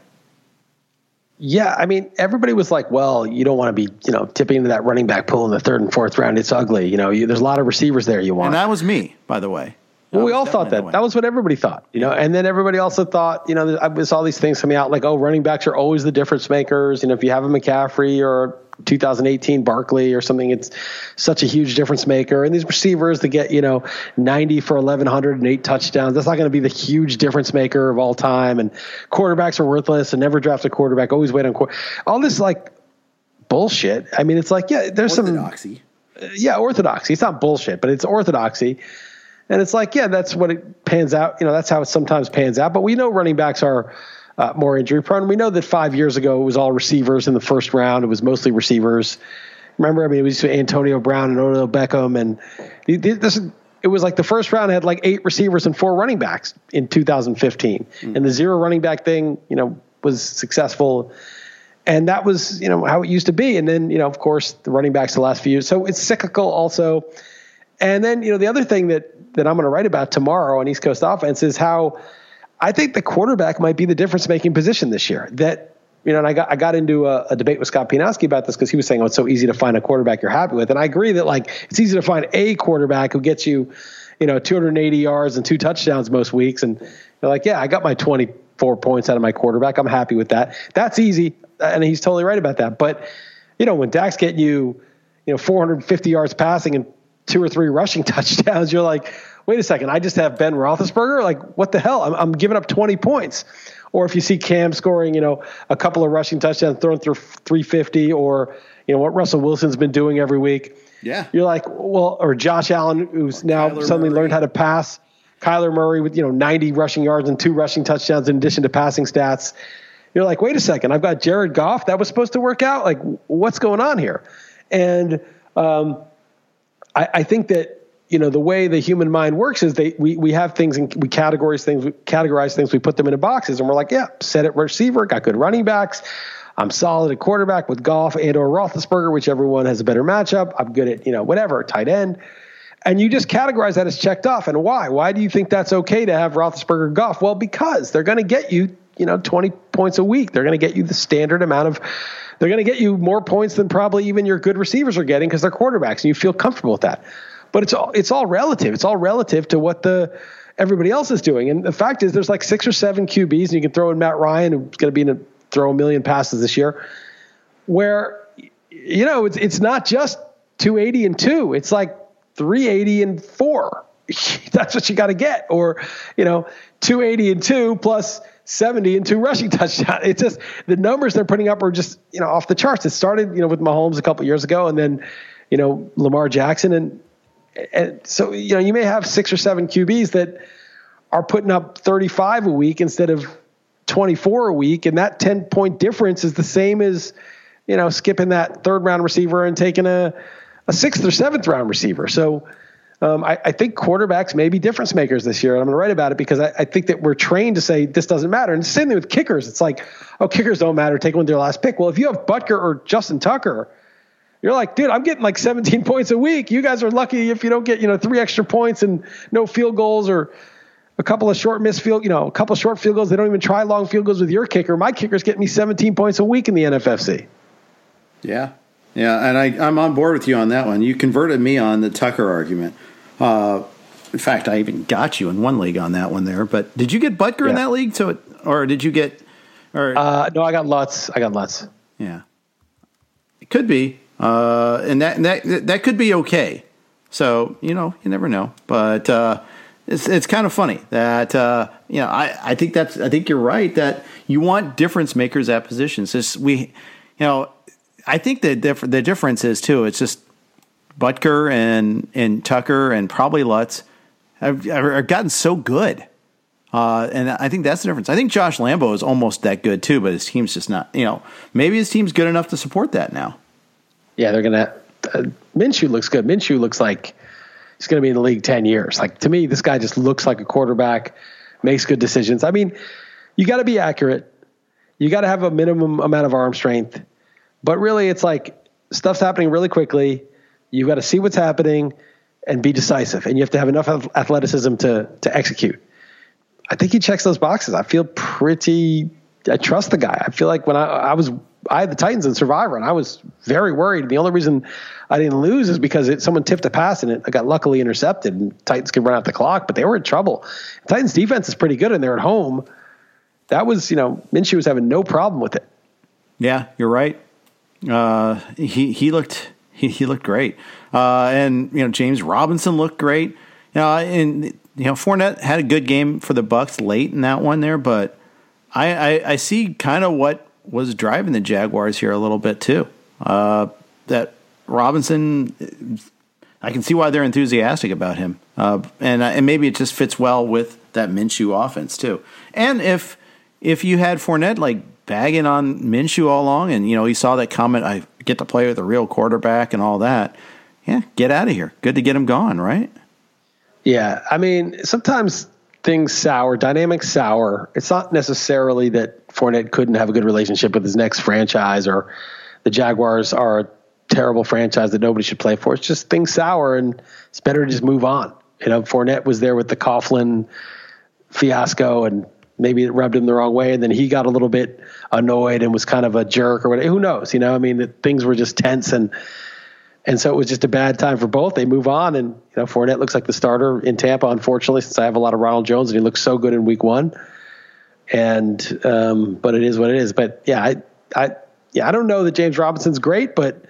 C: Yeah, I mean, everybody was like, "Well, you don't want to be, you know, tipping into that running back pool in the third and fourth round. It's ugly. You know, you, there's a lot of receivers there you want."
B: And that was me, by the way.
C: Well, we all thought that. That was what everybody thought, you know. And then everybody also thought, you know, I saw these things coming out like, oh, running backs are always the difference makers. You know, if you have a McCaffrey or 2018 Barkley or something, it's such a huge difference maker. And these receivers that get, you know, 90 for 1,100 and eight touchdowns, that's not going to be the huge difference maker of all time. And quarterbacks are worthless and never draft a quarterback, always wait on quarter. All this like bullshit. I mean, it's like, yeah, there's
B: orthodoxy.
C: some. Yeah, orthodoxy. It's not bullshit, but it's orthodoxy. And it's like, yeah, that's what it pans out. You know, that's how it sometimes pans out. But we know running backs are uh, more injury prone. We know that five years ago it was all receivers in the first round. It was mostly receivers. Remember, I mean, it was Antonio Brown and Odell Beckham, and this. It was like the first round had like eight receivers and four running backs in 2015, mm. and the zero running back thing, you know, was successful and that was you know how it used to be and then you know of course the running backs the last few years so it's cyclical also and then you know the other thing that that I'm going to write about tomorrow on East Coast offense is how I think the quarterback might be the difference making position this year. That you know, and I got I got into a, a debate with Scott Pianowski about this because he was saying, "Oh, it's so easy to find a quarterback you're happy with," and I agree that like it's easy to find a quarterback who gets you, you know, 280 yards and two touchdowns most weeks, and you're like, "Yeah, I got my 24 points out of my quarterback. I'm happy with that. That's easy," and he's totally right about that. But you know, when Dak's getting you, you know, 450 yards passing and two or three rushing [laughs] touchdowns, you're like, wait a second, I just have Ben Roethlisberger? Like, what the hell? I'm, I'm giving up 20 points. Or if you see Cam scoring, you know, a couple of rushing touchdowns, throwing through 350, or you know what Russell Wilson's been doing every week.
B: Yeah,
C: you're like, well, or Josh Allen, who's now Kyler suddenly Murray. learned how to pass. Kyler Murray with you know 90 rushing yards and two rushing touchdowns in addition to passing stats. You're like, wait a second, I've got Jared Goff. That was supposed to work out. Like, what's going on here? And um, I, I think that you know the way the human mind works is they we we have things and we categorize things we categorize things we put them into boxes and we're like yeah set it receiver got good running backs. I'm solid at quarterback with Goff and or Roethlisberger whichever one has a better matchup. I'm good at you know whatever tight end. And you just categorize that as checked off. And why? Why do you think that's okay to have Roethlisberger Goff? Well because they're going to get you you know 20 points a week. They're going to get you the standard amount of they're going to get you more points than probably even your good receivers are getting because they're quarterbacks and you feel comfortable with that but it's all it's all relative. It's all relative to what the everybody else is doing. And the fact is, there's like six or seven QBs, and you can throw in Matt Ryan, who's going to be in a, throw a million passes this year, where you know it's it's not just 280 and two. It's like 380 and four. [laughs] That's what you got to get, or you know, 280 and two plus 70 and two rushing [laughs] touchdowns. It's just the numbers they're putting up are just you know off the charts. It started you know with Mahomes a couple years ago, and then you know Lamar Jackson, and and so you know you may have six or seven QBs that are putting up 35 a week instead of 24 a week, and that 10 point difference is the same as you know skipping that third round receiver and taking a a sixth or seventh round receiver. So. Um, I, I, think quarterbacks may be difference makers this year. And I'm going to write about it because I, I, think that we're trained to say this doesn't matter. And the same thing with kickers. It's like, oh, kickers don't matter. Take one their last pick. Well, if you have Butker or Justin Tucker, you're like, dude, I'm getting like [laughs] 17 points a week. You guys are lucky if you don't get, you know, three extra points and no field goals or a couple of short missed field, you know, a couple of short field goals. They don't even try long field goals with your kicker. My kicker's getting me 17 points a week in the NFFC.
B: Yeah. Yeah, and I, I'm on board with you on that one. You converted me on the Tucker argument. Uh, in fact, I even got you in one league on that one there. But did you get Butker yeah. in that league? So, it, or did you get? Or
C: uh, no, I got Lutz. I got Lutz.
B: Yeah, it could be, uh, and that that that could be okay. So you know, you never know. But uh, it's it's kind of funny that uh, you know I, I think that's I think you're right that you want difference makers at positions. Just we, you know, I think the diff- the difference is too. It's just Butker and and Tucker and probably Lutz have, have gotten so good. Uh, and I think that's the difference. I think Josh Lambo is almost that good too, but his team's just not. You know, maybe his team's good enough to support that now.
C: Yeah, they're gonna. Uh, Minshew looks good. Minshew looks like he's going to be in the league 10 years. Like to me, this guy just looks like a quarterback, makes good decisions. I mean, you got to be accurate. You got to have a minimum amount of arm strength. But really, it's like stuff's happening really quickly. You've got to see what's happening and be decisive. And you have to have enough athleticism to, to execute. I think he checks those boxes. I feel pretty, I trust the guy. I feel like when I, I was I had the Titans in Survivor, and I was very worried. The only reason I didn't lose is because it, someone tipped a pass and it I got luckily intercepted, and Titans could run out the clock, but they were in trouble. Titans defense is pretty good, and they're at home. That was, you know, Minshew was having no problem with it.
B: Yeah, you're right. Uh, he he looked he, he looked great, uh, and you know James Robinson looked great. Uh, and you know Fournette had a good game for the Bucs late in that one there, but I I, I see kind of what was driving the Jaguars here a little bit too. Uh, that Robinson, I can see why they're enthusiastic about him, uh, and uh, and maybe it just fits well with that Minshew offense too. And if if you had Fournette like bagging on Minshew all along, and you know he saw that comment, I get to play with a real quarterback and all that. Yeah, get out of here. Good to get him gone, right?
C: Yeah, I mean sometimes things sour, dynamics sour. It's not necessarily that Fournette couldn't have a good relationship with his next franchise or the Jaguars are a terrible franchise that nobody should play for. It's just things sour and it's better to just move on. You know, Fournette was there with the Coughlin fiasco and maybe it rubbed him the wrong way and then he got a little bit annoyed and was kind of a jerk or whatever. Who knows? You know, I mean, things were just tense and and so it was just a bad time for both. They move on, and you know Fournette looks like the starter in Tampa. Unfortunately, since I have a lot of Ronald Jones, and he looks so good in Week One. And um, but it is what it is. But yeah, I, I yeah, I don't know that James Robinson's great, but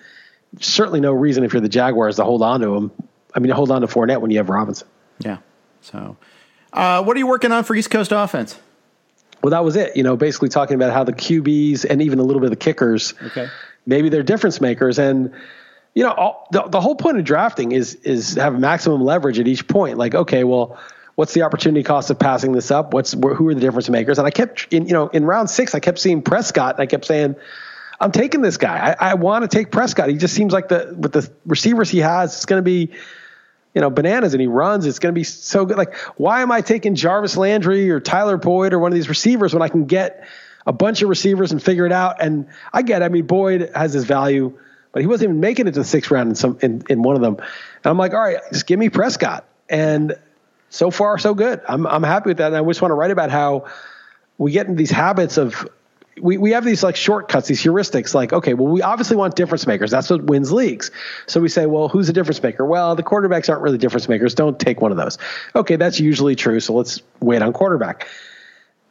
C: certainly no reason if you're the Jaguars to hold on to him. I mean, hold on to Fournette when you have Robinson.
B: Yeah. So, uh, what are you working on for East Coast offense?
C: Well, that was it. You know, basically talking about how the QBs and even a little bit of the kickers,
B: okay,
C: maybe they're difference makers and you know, all, the, the whole point of drafting is is have maximum leverage at each point. Like, okay, well, what's the opportunity cost of passing this up? What's who are the difference makers? And I kept, in, you know, in round six, I kept seeing Prescott, and I kept saying, I'm taking this guy. I, I want to take Prescott. He just seems like the with the receivers he has, it's going to be, you know, bananas, and he runs. It's going to be so good. Like, why am I taking Jarvis Landry or Tyler Boyd or one of these receivers when I can get a bunch of receivers and figure it out? And I get. I mean, Boyd has his value he wasn't even making it to the sixth round in some in, in one of them. And I'm like, all right, just give me Prescott. And so far, so good. I'm I'm happy with that. And I just want to write about how we get in these habits of we, we have these like shortcuts, these heuristics, like, okay, well, we obviously want difference makers. That's what wins leagues. So we say, well, who's a difference maker? Well, the quarterbacks aren't really difference makers. Don't take one of those. Okay, that's usually true. So let's wait on quarterback.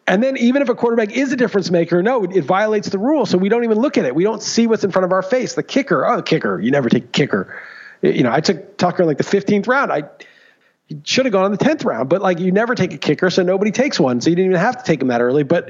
C: And then even if a quarterback is a difference maker, no, it, violates the rule. So we don't even look at it. We don't see what's in front of our face. The kicker, oh, the kicker. You never take kicker. You know, I took Tucker in like the 15th round. I should have gone on the 10th round, but like you never take a kicker, so nobody takes one. So you didn't even have to take him that early. But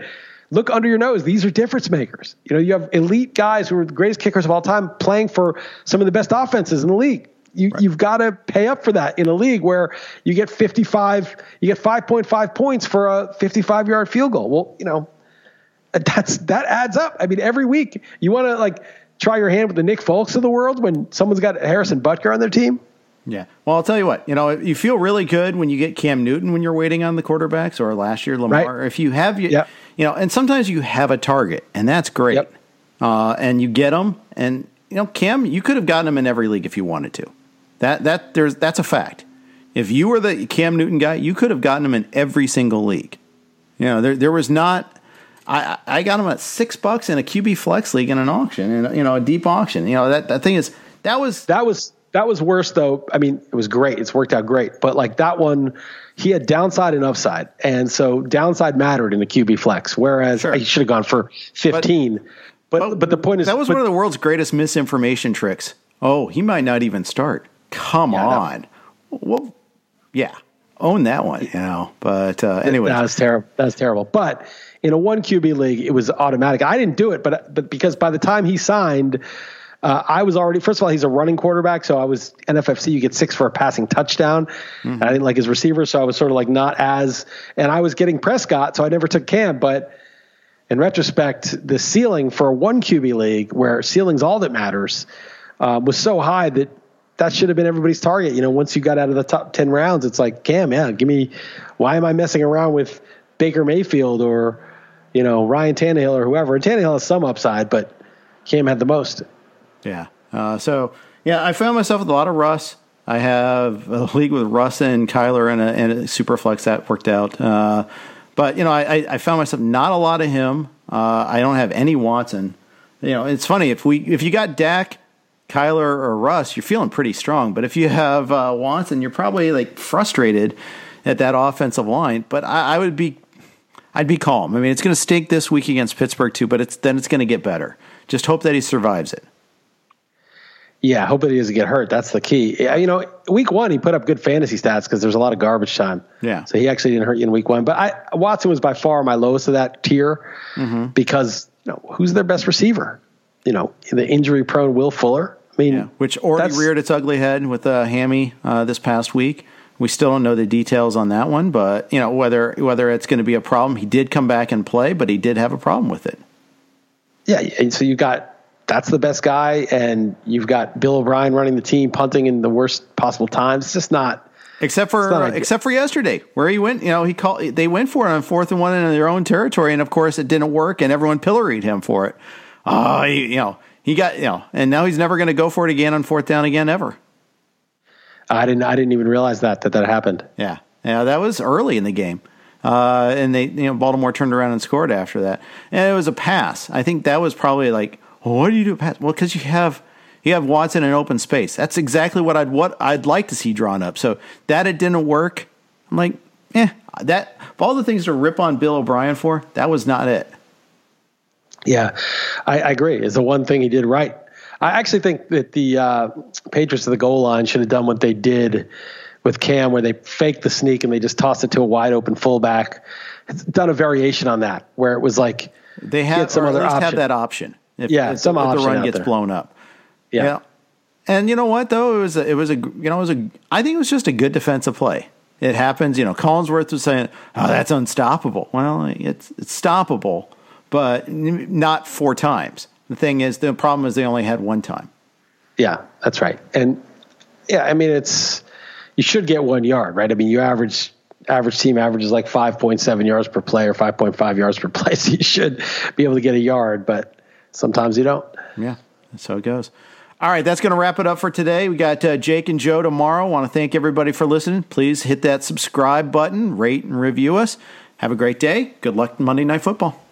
C: look under your nose. These are difference makers. You know, you have elite guys who are the greatest kickers of all time playing for some of the best offenses in the league. You, right. You've got to pay up for that in a league where you get 55, you get 5.5 points for a 55 yard field goal. Well, you know, [laughs] that's that adds up. I mean, every week you want to like try your hand with the Nick Folks of the world when someone's got Harrison Butker on their team.
B: Yeah. Well, I'll tell you what, you know, you feel really good when you get Cam Newton when you're waiting on the quarterbacks or last year Lamar. Right. If you have, you, yep. you know, and sometimes you have a target and that's great. Yep. Uh, and you get them and, you know, Cam, you could have gotten him in every league if you wanted to. That that there's that's a fact. If you were the Cam Newton guy, you could have gotten him in every single league. You know, there there was not. I I got him at six bucks in a QB flex league in an auction, and you know a deep auction. You know that that thing is that was
C: that was that was worse though. I mean, it was great. It's worked out great, but like that one, he had downside and upside, and so downside mattered in the QB flex. Whereas sure. he should have gone for fifteen. But, but, but, but the point is
B: that was
C: but,
B: one of the world's greatest misinformation tricks. Oh, he might not even start. Come yeah, on. That, well, yeah, own that one, you know. But uh, anyway,
C: that was terrible. That was terrible. But in a one QB league, it was automatic. I didn't do it, but but because by the time he signed, uh, I was already. First of all, he's a running quarterback, so I was NFFC. You get six for a passing touchdown. Mm-hmm. I didn't like his receiver, so I was sort of like not as. And I was getting Prescott, so I never took Cam. But in retrospect, the ceiling for a one QB league, where ceiling's all that matters, uh, was so high that that should have been everybody's target. You know, once you got out of the top 10 rounds, it's like, Cam, yeah, give me, why am I messing around with Baker Mayfield or, you know, Ryan Tannehill or whoever? And Tannehill has some upside, but Cam had the most.
B: Yeah. Uh, so, yeah, I found myself with a lot of Russ. I have a [laughs] league with Russ and Kyler and a, and a super flex that worked out. Uh, but, you know, I, I found myself not a lot of him. Uh, I don't have any Watson. You know, it's funny if we if you got Dak Kyler or Russ, you're feeling pretty strong. But if you have uh, Watson, you're probably like frustrated at that offensive line. But I, I would be, I'd be calm. I mean, it's going to stink this week against Pittsburgh too, but it's then it's going to get better. Just hope that he survives it.
C: Yeah, hope that he doesn't get hurt. That's the key. You know, week one he put up good fantasy stats because there's a lot of garbage time.
B: Yeah.
C: So he actually didn't hurt you in week one. But I, Watson was by far my lowest of that tier mm-hmm. because you know, who's their best receiver? You know, the injury prone Will Fuller. Mean, yeah,
B: which already reared its ugly head with a uh, hammy uh, this past week. We still don't know the details on that one, but you know whether whether it's going to be a problem. He did come back and play, but he did have a problem with it.
C: Yeah, and so you got that's the best guy, and you've got Bill O'Brien running the team, punting in the worst possible times. It's just not.
B: Except for except for yesterday, where he went, you know, he called. They went for it on fourth and one in their own territory, and of course it didn't work, and everyone pilloried him for it. Oh, you know, he got you know, and now he's never going to go for it again on fourth down again ever.
C: I didn't. I didn't even realize that that that happened.
B: Yeah, yeah, that was early in the game, uh, and they you know Baltimore turned around and scored after that, and it was a pass. I think that was probably like, well, what do you do a pass? Well, because you have you have Watson in open space. That's exactly what I'd what I'd like to see drawn up. So that it didn't work. I'm like, eh, that of all the things to rip on Bill O'Brien for, that was not it.
C: Yeah, I, I agree. It's the one thing he did right. I actually think that the uh, Patriots of the goal line should have done what they did with Cam, where they faked the sneak and they just tossed it to a wide open fullback. It's done a variation on that, where it was like
B: they had some other option. have that option.
C: If, yeah, if, some
B: if
C: option
B: the run gets
C: there.
B: blown up.
C: Yeah. yeah.
B: And you know what though? It was a, it was a you know it was a I think it was just a good defensive play. It happens, you know. Collinsworth was saying, "Oh, that's unstoppable." Well, it's it's stoppable but not four times. The thing is, the problem is they only had one time.
C: Yeah, that's right. And yeah, I mean, it's you should get one yard, right? I mean, you average average team averages like 5.7 yards per play or 5.5 yards per play, [laughs] so you should be able to get a yard, but sometimes you don't.
B: Yeah, that's how it goes. All right, that's going to wrap it up for today. We got uh, Jake and Joe tomorrow. Want to thank everybody for listening. Please hit that subscribe button, rate and review us. Have a great day. Good luck Monday Night Football.